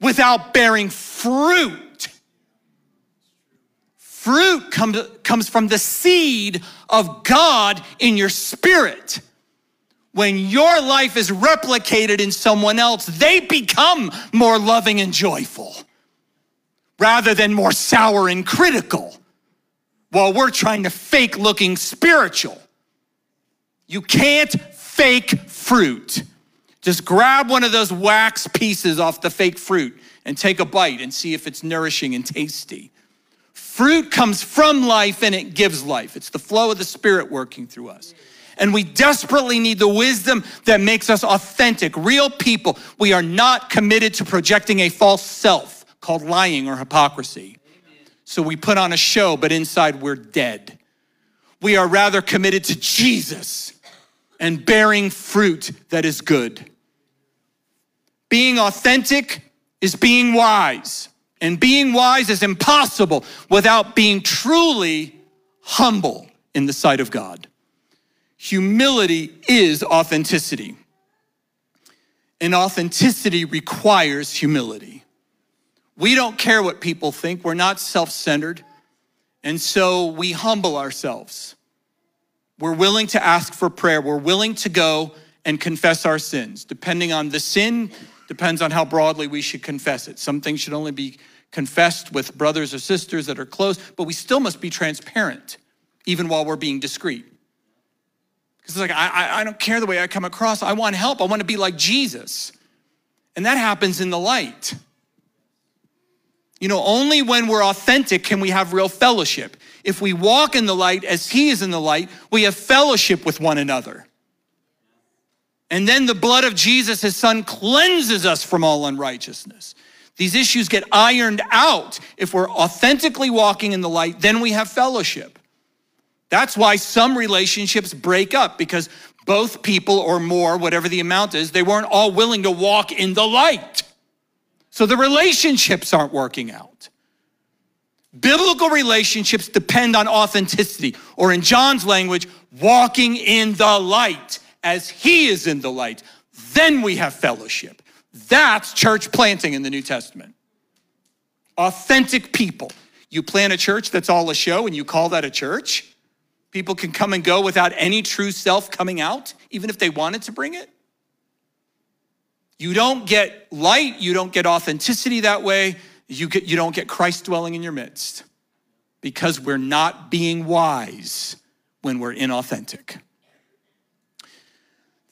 without bearing fruit. Fruit comes, comes from the seed of God in your spirit when your life is replicated in someone else, they become more loving and joyful rather than more sour and critical while we're trying to fake looking spiritual. You can't fake fruit. Just grab one of those wax pieces off the fake fruit and take a bite and see if it's nourishing and tasty. Fruit comes from life and it gives life. It's the flow of the Spirit working through us. And we desperately need the wisdom that makes us authentic, real people. We are not committed to projecting a false self called lying or hypocrisy. So we put on a show, but inside we're dead. We are rather committed to Jesus and bearing fruit that is good. Being authentic is being wise, and being wise is impossible without being truly humble in the sight of God. Humility is authenticity. And authenticity requires humility. We don't care what people think, we're not self centered. And so we humble ourselves. We're willing to ask for prayer. We're willing to go and confess our sins. Depending on the sin, depends on how broadly we should confess it. Some things should only be confessed with brothers or sisters that are close, but we still must be transparent, even while we're being discreet. Because it's like, I, I don't care the way I come across. I want help. I want to be like Jesus. And that happens in the light. You know, only when we're authentic can we have real fellowship. If we walk in the light as He is in the light, we have fellowship with one another. And then the blood of Jesus, His Son, cleanses us from all unrighteousness. These issues get ironed out. If we're authentically walking in the light, then we have fellowship. That's why some relationships break up because both people or more, whatever the amount is, they weren't all willing to walk in the light. So the relationships aren't working out. Biblical relationships depend on authenticity, or in John's language, walking in the light as he is in the light. Then we have fellowship. That's church planting in the New Testament. Authentic people. You plant a church that's all a show and you call that a church? People can come and go without any true self coming out, even if they wanted to bring it. You don't get light, you don't get authenticity that way, you, get, you don't get Christ dwelling in your midst because we're not being wise when we're inauthentic.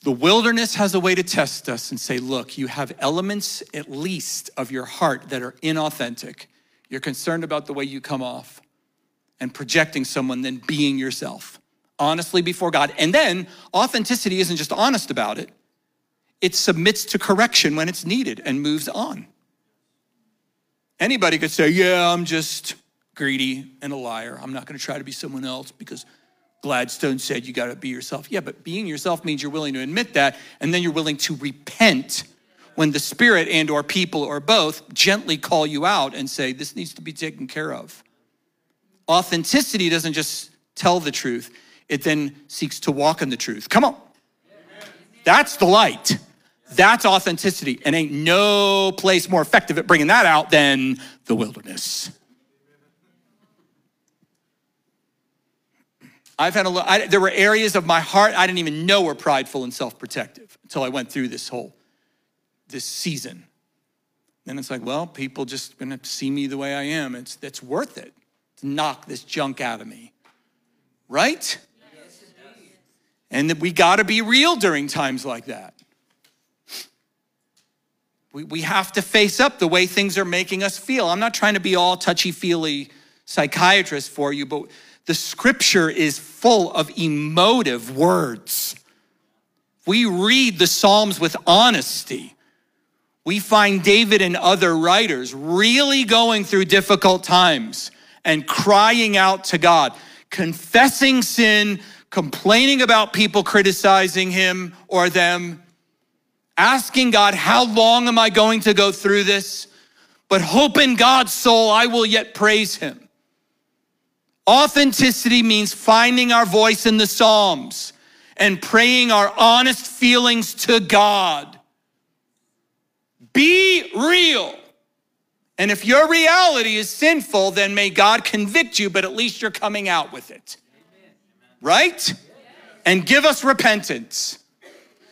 The wilderness has a way to test us and say, look, you have elements at least of your heart that are inauthentic. You're concerned about the way you come off and projecting someone than being yourself honestly before God. And then authenticity isn't just honest about it, it submits to correction when it's needed and moves on. Anybody could say, Yeah, I'm just greedy and a liar. I'm not going to try to be someone else because Gladstone said you got to be yourself. Yeah, but being yourself means you're willing to admit that and then you're willing to repent when the spirit and or people or both gently call you out and say this needs to be taken care of. Authenticity doesn't just tell the truth, it then seeks to walk in the truth. Come on. That's the light. That's authenticity, and ain't no place more effective at bringing that out than the wilderness. I've had a little, I, there were areas of my heart I didn't even know were prideful and self-protective until I went through this whole, this season. Then it's like, well, people just gonna see me the way I am. It's, it's worth it to knock this junk out of me, right? and that we gotta be real during times like that. We, we have to face up the way things are making us feel. I'm not trying to be all touchy feely psychiatrist for you, but the scripture is full of emotive words. We read the Psalms with honesty. We find David and other writers really going through difficult times and crying out to God, confessing sin, complaining about people criticizing him or them, asking God, How long am I going to go through this? But hope in God's soul, I will yet praise him. Authenticity means finding our voice in the Psalms and praying our honest feelings to God. Be real. And if your reality is sinful, then may God convict you, but at least you're coming out with it. Right? And give us repentance.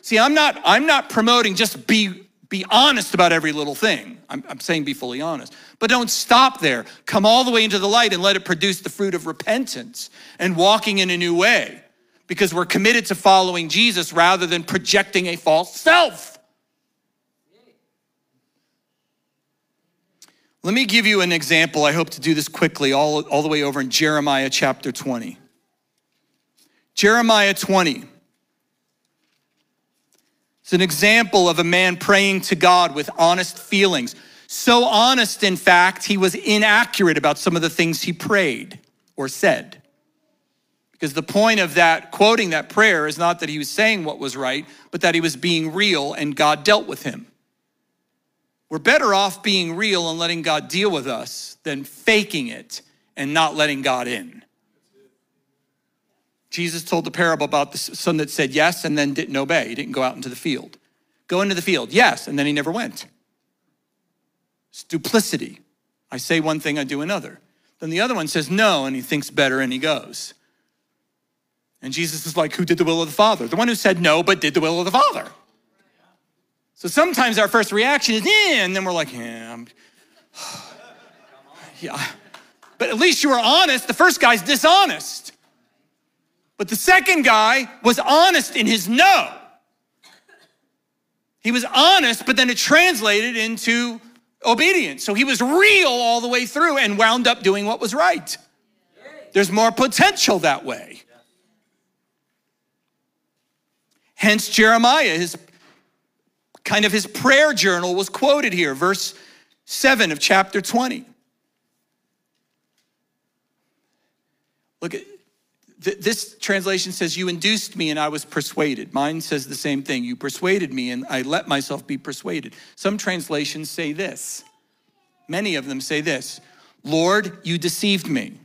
See, I'm not I'm not promoting just be be honest about every little thing. I'm, I'm saying be fully honest. But don't stop there. Come all the way into the light and let it produce the fruit of repentance and walking in a new way because we're committed to following Jesus rather than projecting a false self. Let me give you an example. I hope to do this quickly, all, all the way over in Jeremiah chapter 20. Jeremiah 20. It's an example of a man praying to God with honest feelings. So honest, in fact, he was inaccurate about some of the things he prayed or said. Because the point of that, quoting that prayer, is not that he was saying what was right, but that he was being real and God dealt with him. We're better off being real and letting God deal with us than faking it and not letting God in. Jesus told the parable about the son that said yes and then didn't obey. He didn't go out into the field. Go into the field, yes, and then he never went. It's duplicity. I say one thing, I do another. Then the other one says no, and he thinks better and he goes. And Jesus is like, Who did the will of the Father? The one who said no, but did the will of the Father. So sometimes our first reaction is, eh, and then we're like, yeah, yeah. But at least you were honest. The first guy's dishonest. But the second guy was honest in his no. He was honest, but then it translated into obedience. So he was real all the way through and wound up doing what was right. There's more potential that way. Hence, Jeremiah, his kind of his prayer journal was quoted here, verse 7 of chapter 20. Look at this translation says, You induced me and I was persuaded. Mine says the same thing. You persuaded me and I let myself be persuaded. Some translations say this. Many of them say this Lord, you deceived me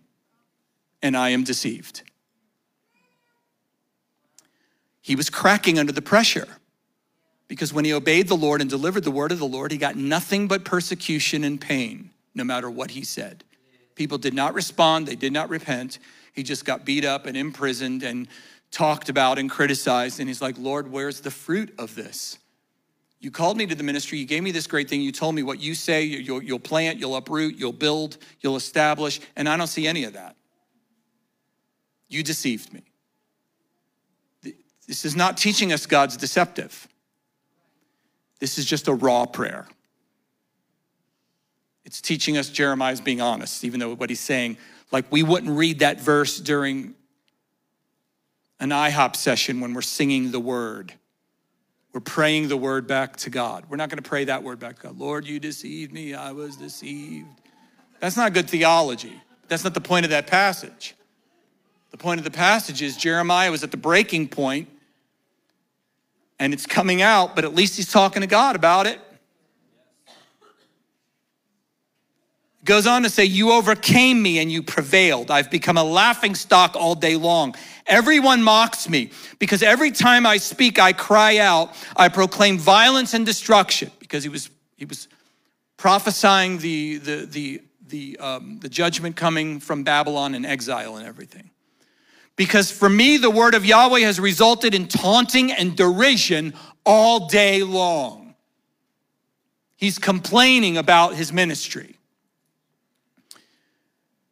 and I am deceived. He was cracking under the pressure because when he obeyed the Lord and delivered the word of the Lord, he got nothing but persecution and pain, no matter what he said. People did not respond, they did not repent. He just got beat up and imprisoned and talked about and criticized. And he's like, Lord, where's the fruit of this? You called me to the ministry. You gave me this great thing. You told me what you say you'll, you'll plant, you'll uproot, you'll build, you'll establish. And I don't see any of that. You deceived me. This is not teaching us God's deceptive. This is just a raw prayer. It's teaching us Jeremiah's being honest, even though what he's saying like we wouldn't read that verse during an IHOP session when we're singing the word. We're praying the word back to God. We're not going to pray that word back to God. Lord, you deceived me. I was deceived. That's not good theology. That's not the point of that passage. The point of the passage is Jeremiah was at the breaking point and it's coming out, but at least he's talking to God about it. Goes on to say, You overcame me and you prevailed. I've become a laughing stock all day long. Everyone mocks me because every time I speak, I cry out, I proclaim violence and destruction because he was, he was prophesying the, the, the, the, um, the judgment coming from Babylon and exile and everything. Because for me, the word of Yahweh has resulted in taunting and derision all day long. He's complaining about his ministry.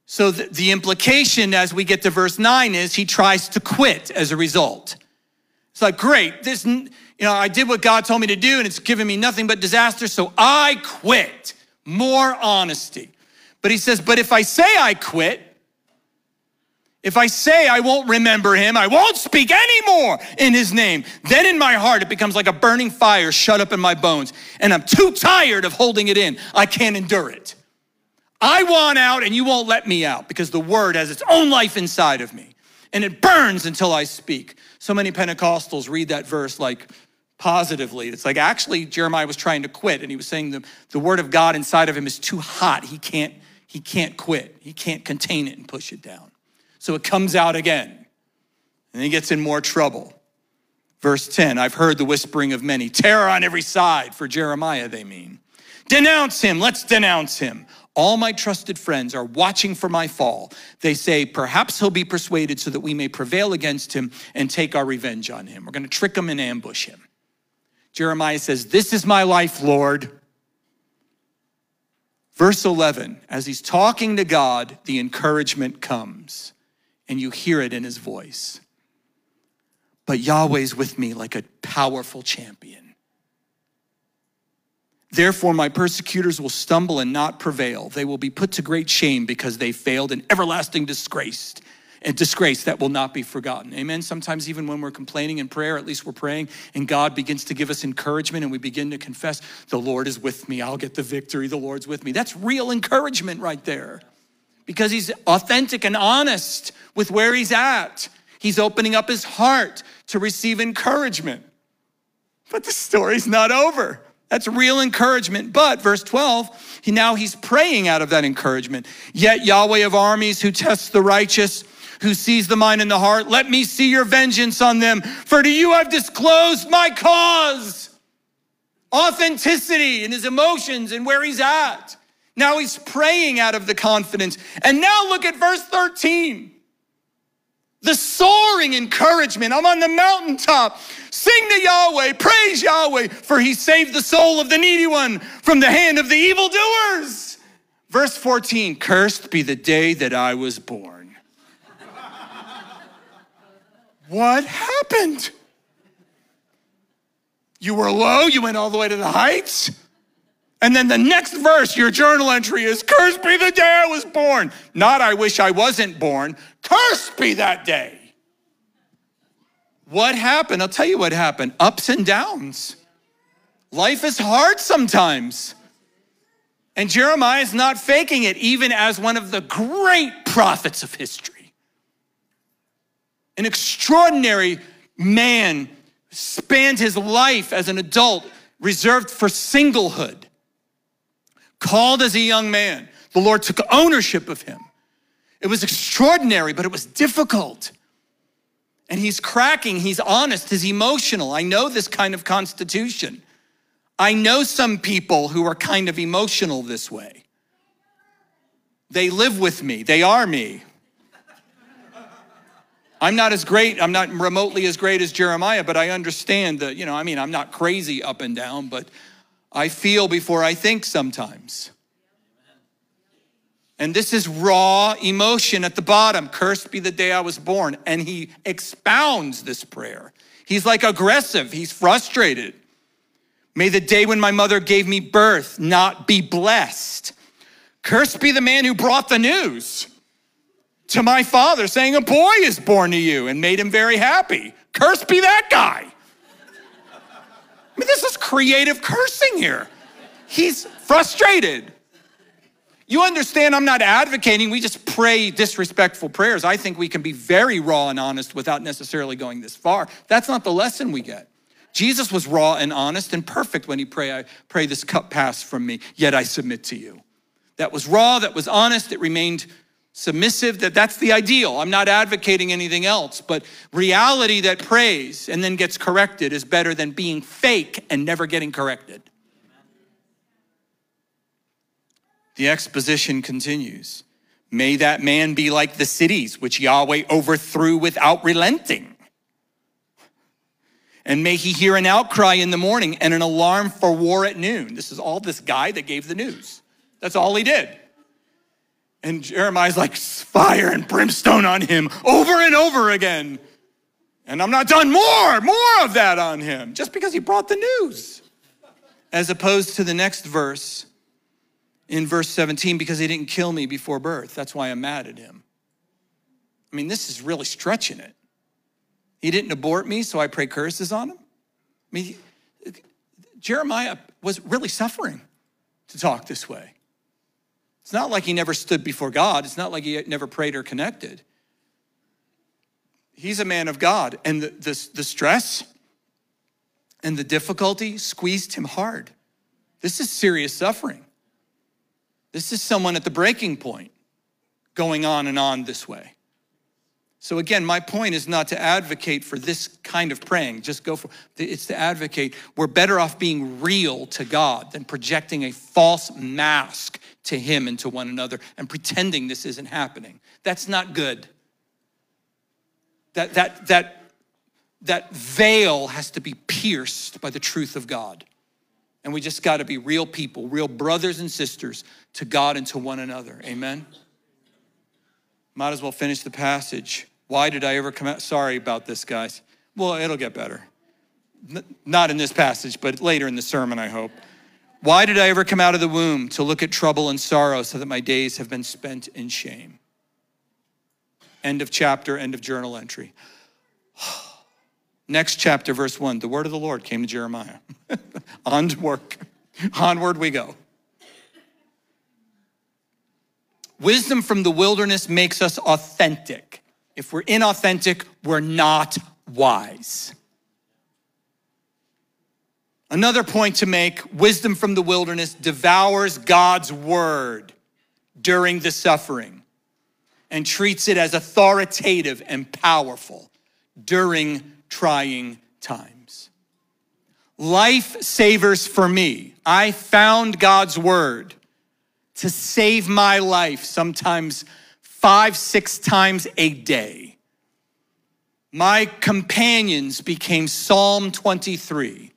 So the, the, implication as we get to verse 9 is he tries to quit as a result. It's like, great, this, you know, I did what God told me to do and it's given me nothing but disaster, so I quit. More honesty. But he says, but if I say I quit, if I say I won't remember him, I won't speak anymore in his name, then in my heart it becomes like a burning fire shut up in my bones, and I'm too tired of holding it in. I can't endure it. I want out and you won't let me out because the word has its own life inside of me and it burns until I speak. So many Pentecostals read that verse like positively. It's like actually Jeremiah was trying to quit and he was saying the, the word of God inside of him is too hot. He can't, he can't quit. He can't contain it and push it down. So it comes out again and he gets in more trouble. Verse 10 I've heard the whispering of many, terror on every side. For Jeremiah, they mean. Denounce him, let's denounce him. All my trusted friends are watching for my fall. They say, perhaps he'll be persuaded so that we may prevail against him and take our revenge on him. We're going to trick him and ambush him. Jeremiah says, This is my life, Lord. Verse 11, as he's talking to God, the encouragement comes, and you hear it in his voice. But Yahweh's with me like a powerful champion. Therefore, my persecutors will stumble and not prevail. They will be put to great shame because they failed in everlasting disgrace and disgrace that will not be forgotten. Amen. Sometimes, even when we're complaining in prayer, at least we're praying, and God begins to give us encouragement, and we begin to confess, The Lord is with me. I'll get the victory. The Lord's with me. That's real encouragement right there because He's authentic and honest with where He's at. He's opening up His heart to receive encouragement. But the story's not over. That's real encouragement. But verse 12, he, now he's praying out of that encouragement. Yet Yahweh of armies, who tests the righteous, who sees the mind and the heart, let me see your vengeance on them. For to you I've disclosed my cause. Authenticity in his emotions and where he's at. Now he's praying out of the confidence. And now look at verse 13. The soaring encouragement. I'm on the mountaintop. Sing to Yahweh, praise Yahweh, for he saved the soul of the needy one from the hand of the evildoers. Verse 14 Cursed be the day that I was born. what happened? You were low, you went all the way to the heights. And then the next verse, your journal entry is Cursed be the day I was born. Not I wish I wasn't born. Cursed be that day. What happened? I'll tell you what happened ups and downs. Life is hard sometimes. And Jeremiah is not faking it, even as one of the great prophets of history. An extraordinary man spanned his life as an adult, reserved for singlehood. Called as a young man, the Lord took ownership of him. It was extraordinary, but it was difficult. And he's cracking, he's honest, he's emotional. I know this kind of constitution. I know some people who are kind of emotional this way. They live with me, they are me. I'm not as great, I'm not remotely as great as Jeremiah, but I understand that, you know, I mean, I'm not crazy up and down, but I feel before I think sometimes. And this is raw emotion at the bottom. Cursed be the day I was born. And he expounds this prayer. He's like aggressive, he's frustrated. May the day when my mother gave me birth not be blessed. Cursed be the man who brought the news to my father, saying, A boy is born to you, and made him very happy. Cursed be that guy. I mean, this is creative cursing here. He's frustrated. You understand, I'm not advocating we just pray disrespectful prayers. I think we can be very raw and honest without necessarily going this far. That's not the lesson we get. Jesus was raw and honest and perfect when he prayed, I pray this cup pass from me, yet I submit to you. that was raw, that was honest, it remained submissive, that that's the ideal. I'm not advocating anything else, but reality that prays and then gets corrected is better than being fake and never getting corrected. The exposition continues. May that man be like the cities which Yahweh overthrew without relenting. And may he hear an outcry in the morning and an alarm for war at noon. This is all this guy that gave the news. That's all he did. And Jeremiah's like, fire and brimstone on him over and over again. And I'm not done more, more of that on him, just because he brought the news. As opposed to the next verse, in verse 17, because he didn't kill me before birth. That's why I'm mad at him. I mean, this is really stretching it. He didn't abort me, so I pray curses on him. I mean, Jeremiah was really suffering to talk this way. It's not like he never stood before God, it's not like he never prayed or connected. He's a man of God, and the, the, the stress and the difficulty squeezed him hard. This is serious suffering. This is someone at the breaking point going on and on this way. So again, my point is not to advocate for this kind of praying. Just go for it's to advocate we're better off being real to God than projecting a false mask to him and to one another and pretending this isn't happening. That's not good. That that that that veil has to be pierced by the truth of God. And we just got to be real people, real brothers and sisters to God and to one another. Amen. Might as well finish the passage. Why did I ever come out? Sorry about this, guys. Well, it'll get better. Not in this passage, but later in the sermon, I hope. Why did I ever come out of the womb to look at trouble and sorrow so that my days have been spent in shame? End of chapter, end of journal entry. Next chapter, verse 1 the word of the Lord came to Jeremiah. On to work. Onward we go. Wisdom from the wilderness makes us authentic. If we're inauthentic, we're not wise. Another point to make wisdom from the wilderness devours God's word during the suffering and treats it as authoritative and powerful during trying times. Life savers for me. I found God's word to save my life sometimes five, six times a day. My companions became Psalm 23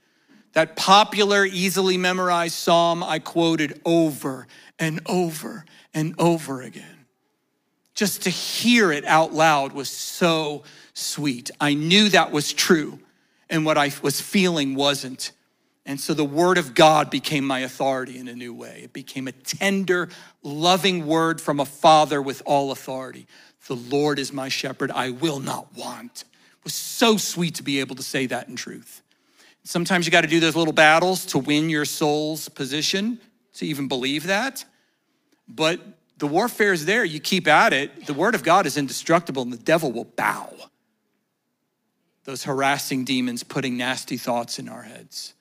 that popular, easily memorized psalm I quoted over and over and over again. Just to hear it out loud was so sweet. I knew that was true, and what I was feeling wasn't. And so the word of God became my authority in a new way. It became a tender, loving word from a father with all authority. The Lord is my shepherd, I will not want. It was so sweet to be able to say that in truth. Sometimes you got to do those little battles to win your soul's position to even believe that. But the warfare is there. You keep at it. The word of God is indestructible and the devil will bow. Those harassing demons putting nasty thoughts in our heads.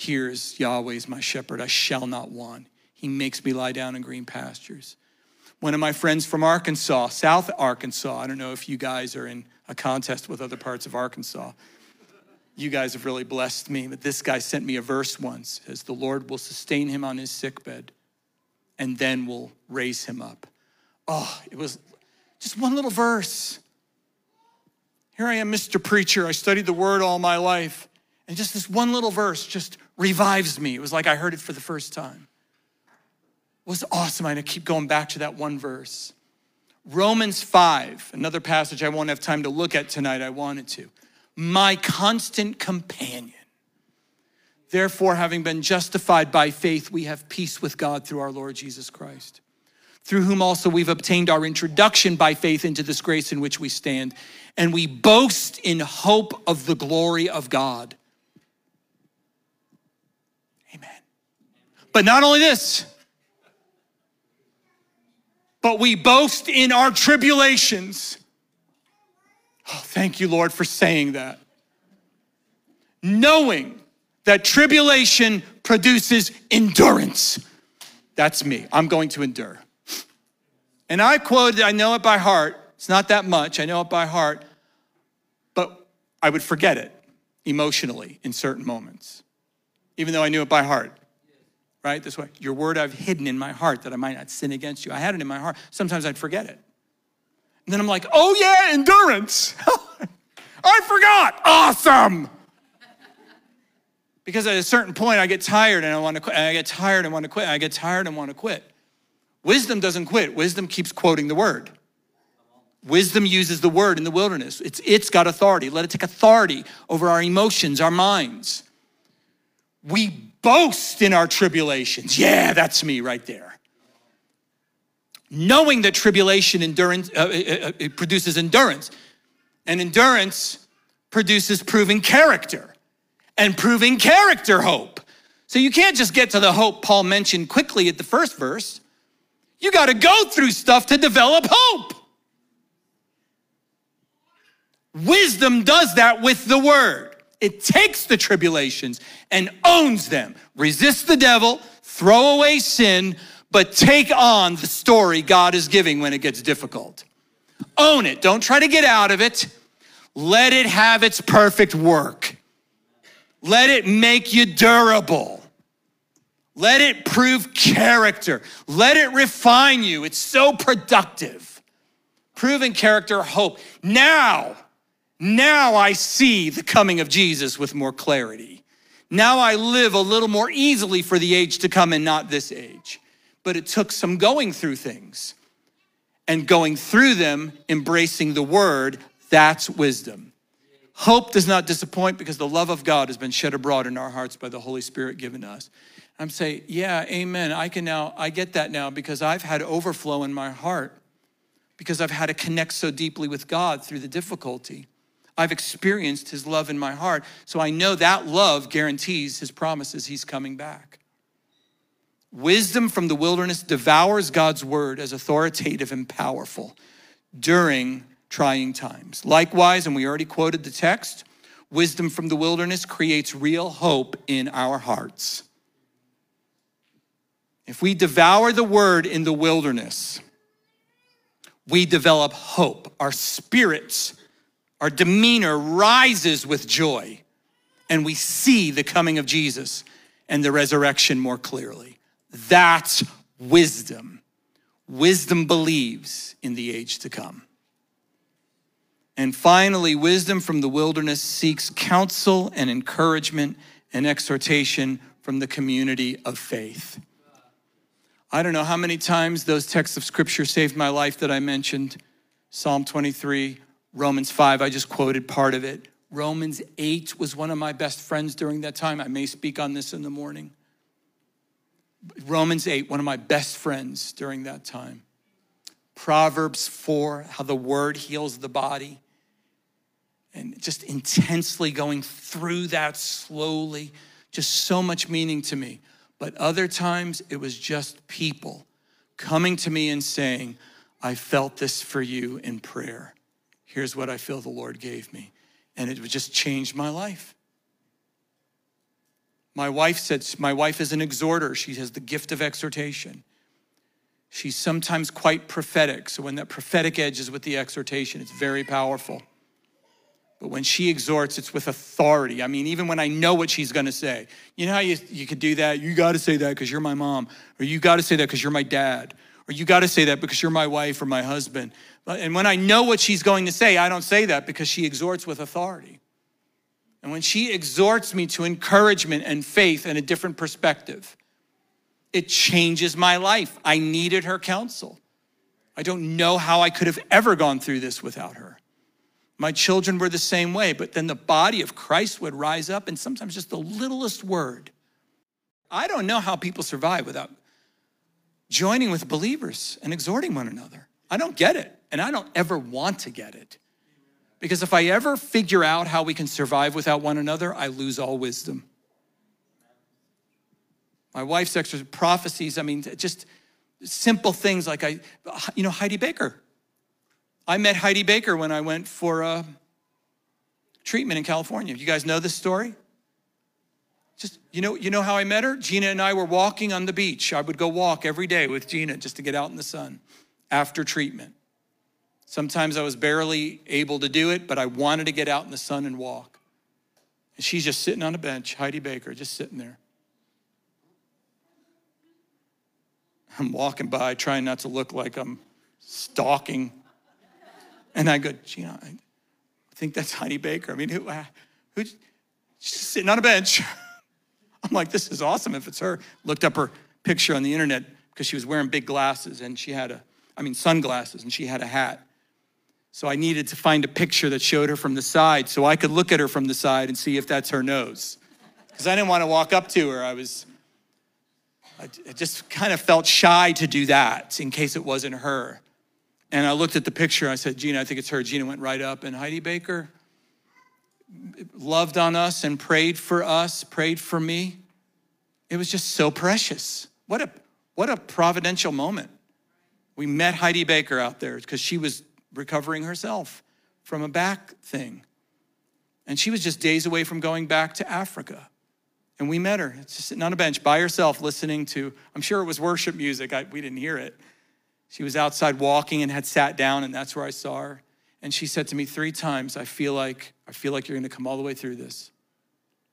Here's Yahweh's my shepherd. I shall not want. He makes me lie down in green pastures. One of my friends from Arkansas, South Arkansas, I don't know if you guys are in a contest with other parts of Arkansas you guys have really blessed me. But this guy sent me a verse once as the Lord will sustain him on his sickbed and then will raise him up. Oh, it was just one little verse. Here I am, Mr. Preacher. I studied the word all my life. And just this one little verse just revives me. It was like I heard it for the first time. It was awesome. I keep going back to that one verse. Romans 5, another passage I won't have time to look at tonight. I wanted to my constant companion. Therefore, having been justified by faith, we have peace with God through our Lord Jesus Christ, through whom also we've obtained our introduction by faith into this grace in which we stand, and we boast in hope of the glory of God. Amen. But not only this, but we boast in our tribulations Oh, thank you, Lord, for saying that. Knowing that tribulation produces endurance. That's me. I'm going to endure. And I quoted, I know it by heart. It's not that much. I know it by heart. But I would forget it emotionally in certain moments, even though I knew it by heart. Right? This way. Your word I've hidden in my heart that I might not sin against you. I had it in my heart. Sometimes I'd forget it. And then I'm like, oh yeah, endurance. I forgot. Awesome. Because at a certain point, I get tired and I want to quit. I get tired and want to quit. I get tired and want to quit. Wisdom doesn't quit. Wisdom keeps quoting the word. Wisdom uses the word in the wilderness. It's, it's got authority. Let it take authority over our emotions, our minds. We boast in our tribulations. Yeah, that's me right there. Knowing that tribulation endurance, uh, it, uh, uh, it produces endurance, and endurance produces proven character and proving character hope. So you can't just get to the hope Paul mentioned quickly at the first verse. You got to go through stuff to develop hope. Wisdom does that with the word. It takes the tribulations and owns them. Resist the devil, throw away sin, but take on the story God is giving when it gets difficult. Own it. Don't try to get out of it. Let it have its perfect work. Let it make you durable. Let it prove character. Let it refine you. It's so productive. Proven character, hope. Now, now I see the coming of Jesus with more clarity. Now I live a little more easily for the age to come and not this age. But it took some going through things and going through them, embracing the word. That's wisdom. Hope does not disappoint because the love of God has been shed abroad in our hearts by the Holy Spirit given us. I'm saying, yeah, amen. I can now, I get that now because I've had overflow in my heart because I've had to connect so deeply with God through the difficulty. I've experienced his love in my heart. So I know that love guarantees his promises he's coming back. Wisdom from the wilderness devours God's word as authoritative and powerful during trying times. Likewise, and we already quoted the text, wisdom from the wilderness creates real hope in our hearts. If we devour the word in the wilderness, we develop hope. Our spirits, our demeanor rises with joy, and we see the coming of Jesus and the resurrection more clearly. That's wisdom. Wisdom believes in the age to come. And finally, wisdom from the wilderness seeks counsel and encouragement and exhortation from the community of faith. I don't know how many times those texts of scripture saved my life that I mentioned Psalm 23, Romans 5, I just quoted part of it. Romans 8 was one of my best friends during that time. I may speak on this in the morning. Romans 8, one of my best friends during that time. Proverbs 4, how the word heals the body and just intensely going through that slowly, just so much meaning to me. But other times it was just people coming to me and saying, I felt this for you in prayer. Here's what I feel the Lord gave me. And it would just change my life. My wife said, My wife is an exhorter. She has the gift of exhortation. She's sometimes quite prophetic. So when that prophetic edge is with the exhortation, it's very powerful. But when she exhorts, it's with authority. I mean, even when I know what she's gonna say. You know how you, you could do that? You gotta say that because you're my mom, or you gotta say that because you're my dad, or you gotta say that because you're my wife or my husband. And when I know what she's going to say, I don't say that because she exhorts with authority. And when she exhorts me to encouragement and faith and a different perspective, it changes my life. I needed her counsel. I don't know how I could have ever gone through this without her. My children were the same way, but then the body of Christ would rise up, and sometimes just the littlest word. I don't know how people survive without joining with believers and exhorting one another. I don't get it, and I don't ever want to get it. Because if I ever figure out how we can survive without one another, I lose all wisdom. My wife's extra prophecies, I mean, just simple things like I, you know, Heidi Baker. I met Heidi Baker when I went for a treatment in California. You guys know this story? Just, you know, you know how I met her? Gina and I were walking on the beach. I would go walk every day with Gina just to get out in the sun after treatment. Sometimes I was barely able to do it, but I wanted to get out in the sun and walk. And she's just sitting on a bench, Heidi Baker, just sitting there. I'm walking by, trying not to look like I'm stalking. And I go, Gina, I think that's Heidi Baker. I mean, who, uh, who, she's sitting on a bench. I'm like, this is awesome if it's her. Looked up her picture on the internet because she was wearing big glasses and she had a, I mean, sunglasses and she had a hat. So I needed to find a picture that showed her from the side so I could look at her from the side and see if that's her nose. Because I didn't want to walk up to her. I was, I just kind of felt shy to do that in case it wasn't her. And I looked at the picture. I said, Gina, I think it's her. Gina went right up, and Heidi Baker loved on us and prayed for us, prayed for me. It was just so precious. What a, what a providential moment. We met Heidi Baker out there because she was recovering herself from a back thing. And she was just days away from going back to Africa. And we met her, just sitting on a bench by herself, listening to, I'm sure it was worship music. I, we didn't hear it. She was outside walking and had sat down, and that's where I saw her. And she said to me three times, I feel like, I feel like you're gonna come all the way through this.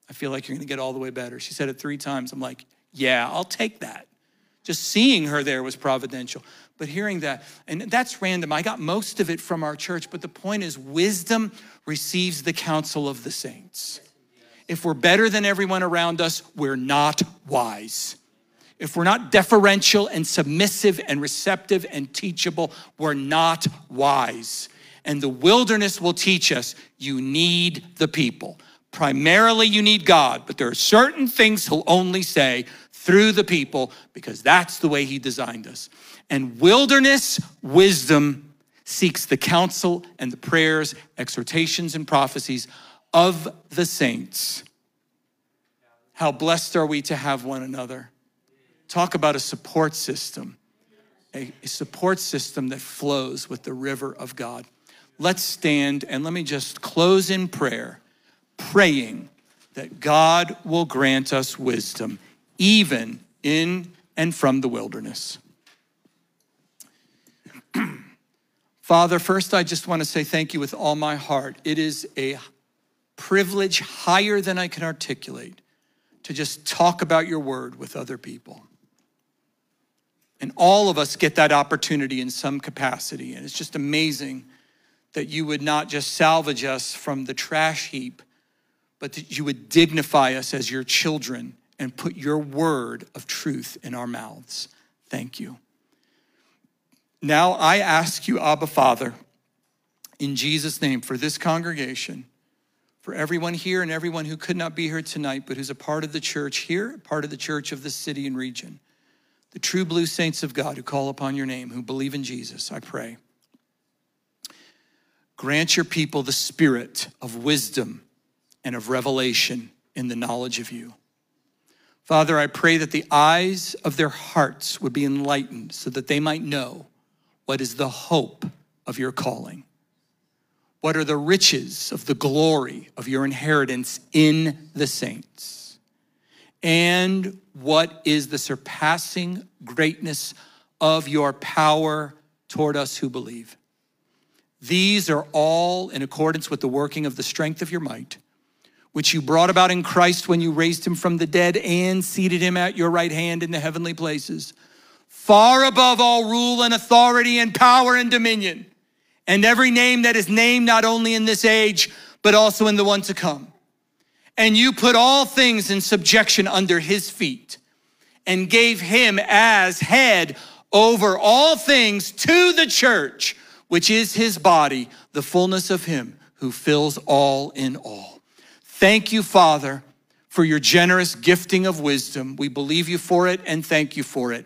I feel like you're gonna get all the way better. She said it three times. I'm like, yeah, I'll take that. Just seeing her there was providential. But hearing that, and that's random. I got most of it from our church, but the point is wisdom receives the counsel of the saints. If we're better than everyone around us, we're not wise. If we're not deferential and submissive and receptive and teachable, we're not wise. And the wilderness will teach us you need the people. Primarily, you need God, but there are certain things He'll only say through the people because that's the way He designed us. And wilderness wisdom seeks the counsel and the prayers, exhortations, and prophecies of the saints. How blessed are we to have one another. Talk about a support system, a, a, support system that flows with the river of God. Let's stand and let me just close in prayer, praying that God will grant us wisdom, even in and from the wilderness. Father, first I just want to say thank you with all my heart. It is a privilege higher than I can articulate to just talk about your word with other people. And all of us get that opportunity in some capacity. And it's just amazing that you would not just salvage us from the trash heap, but that you would dignify us as your children and put your word of truth in our mouths. Thank you. Now I ask you, Abba Father, in Jesus' name, for this congregation for everyone here and everyone who could not be here tonight, but who's a part of the church here, part of the church of the city and region. The true blue saints of God who call upon your name, who believe in Jesus, I pray. Grant your people the spirit of wisdom and of revelation in the knowledge of you. Father, I pray that the eyes of their hearts would be enlightened so that they might know what is the hope of your calling what are the riches of the glory of your inheritance in the saints? And what is the surpassing greatness of your power toward us who believe? These are all in accordance with the working of the strength of your might, which you brought about in Christ when you raised him from the dead and seated him at your right hand in the heavenly places, far above all rule and authority and power and dominion and every name that is named not only in this age, but also in the one to come. And you put all things in subjection under his feet and gave him as head over all things to the church, which is his body, the fullness of him who fills all in all. Thank you, Father, for your generous gifting of wisdom. We believe you for it and thank you for it.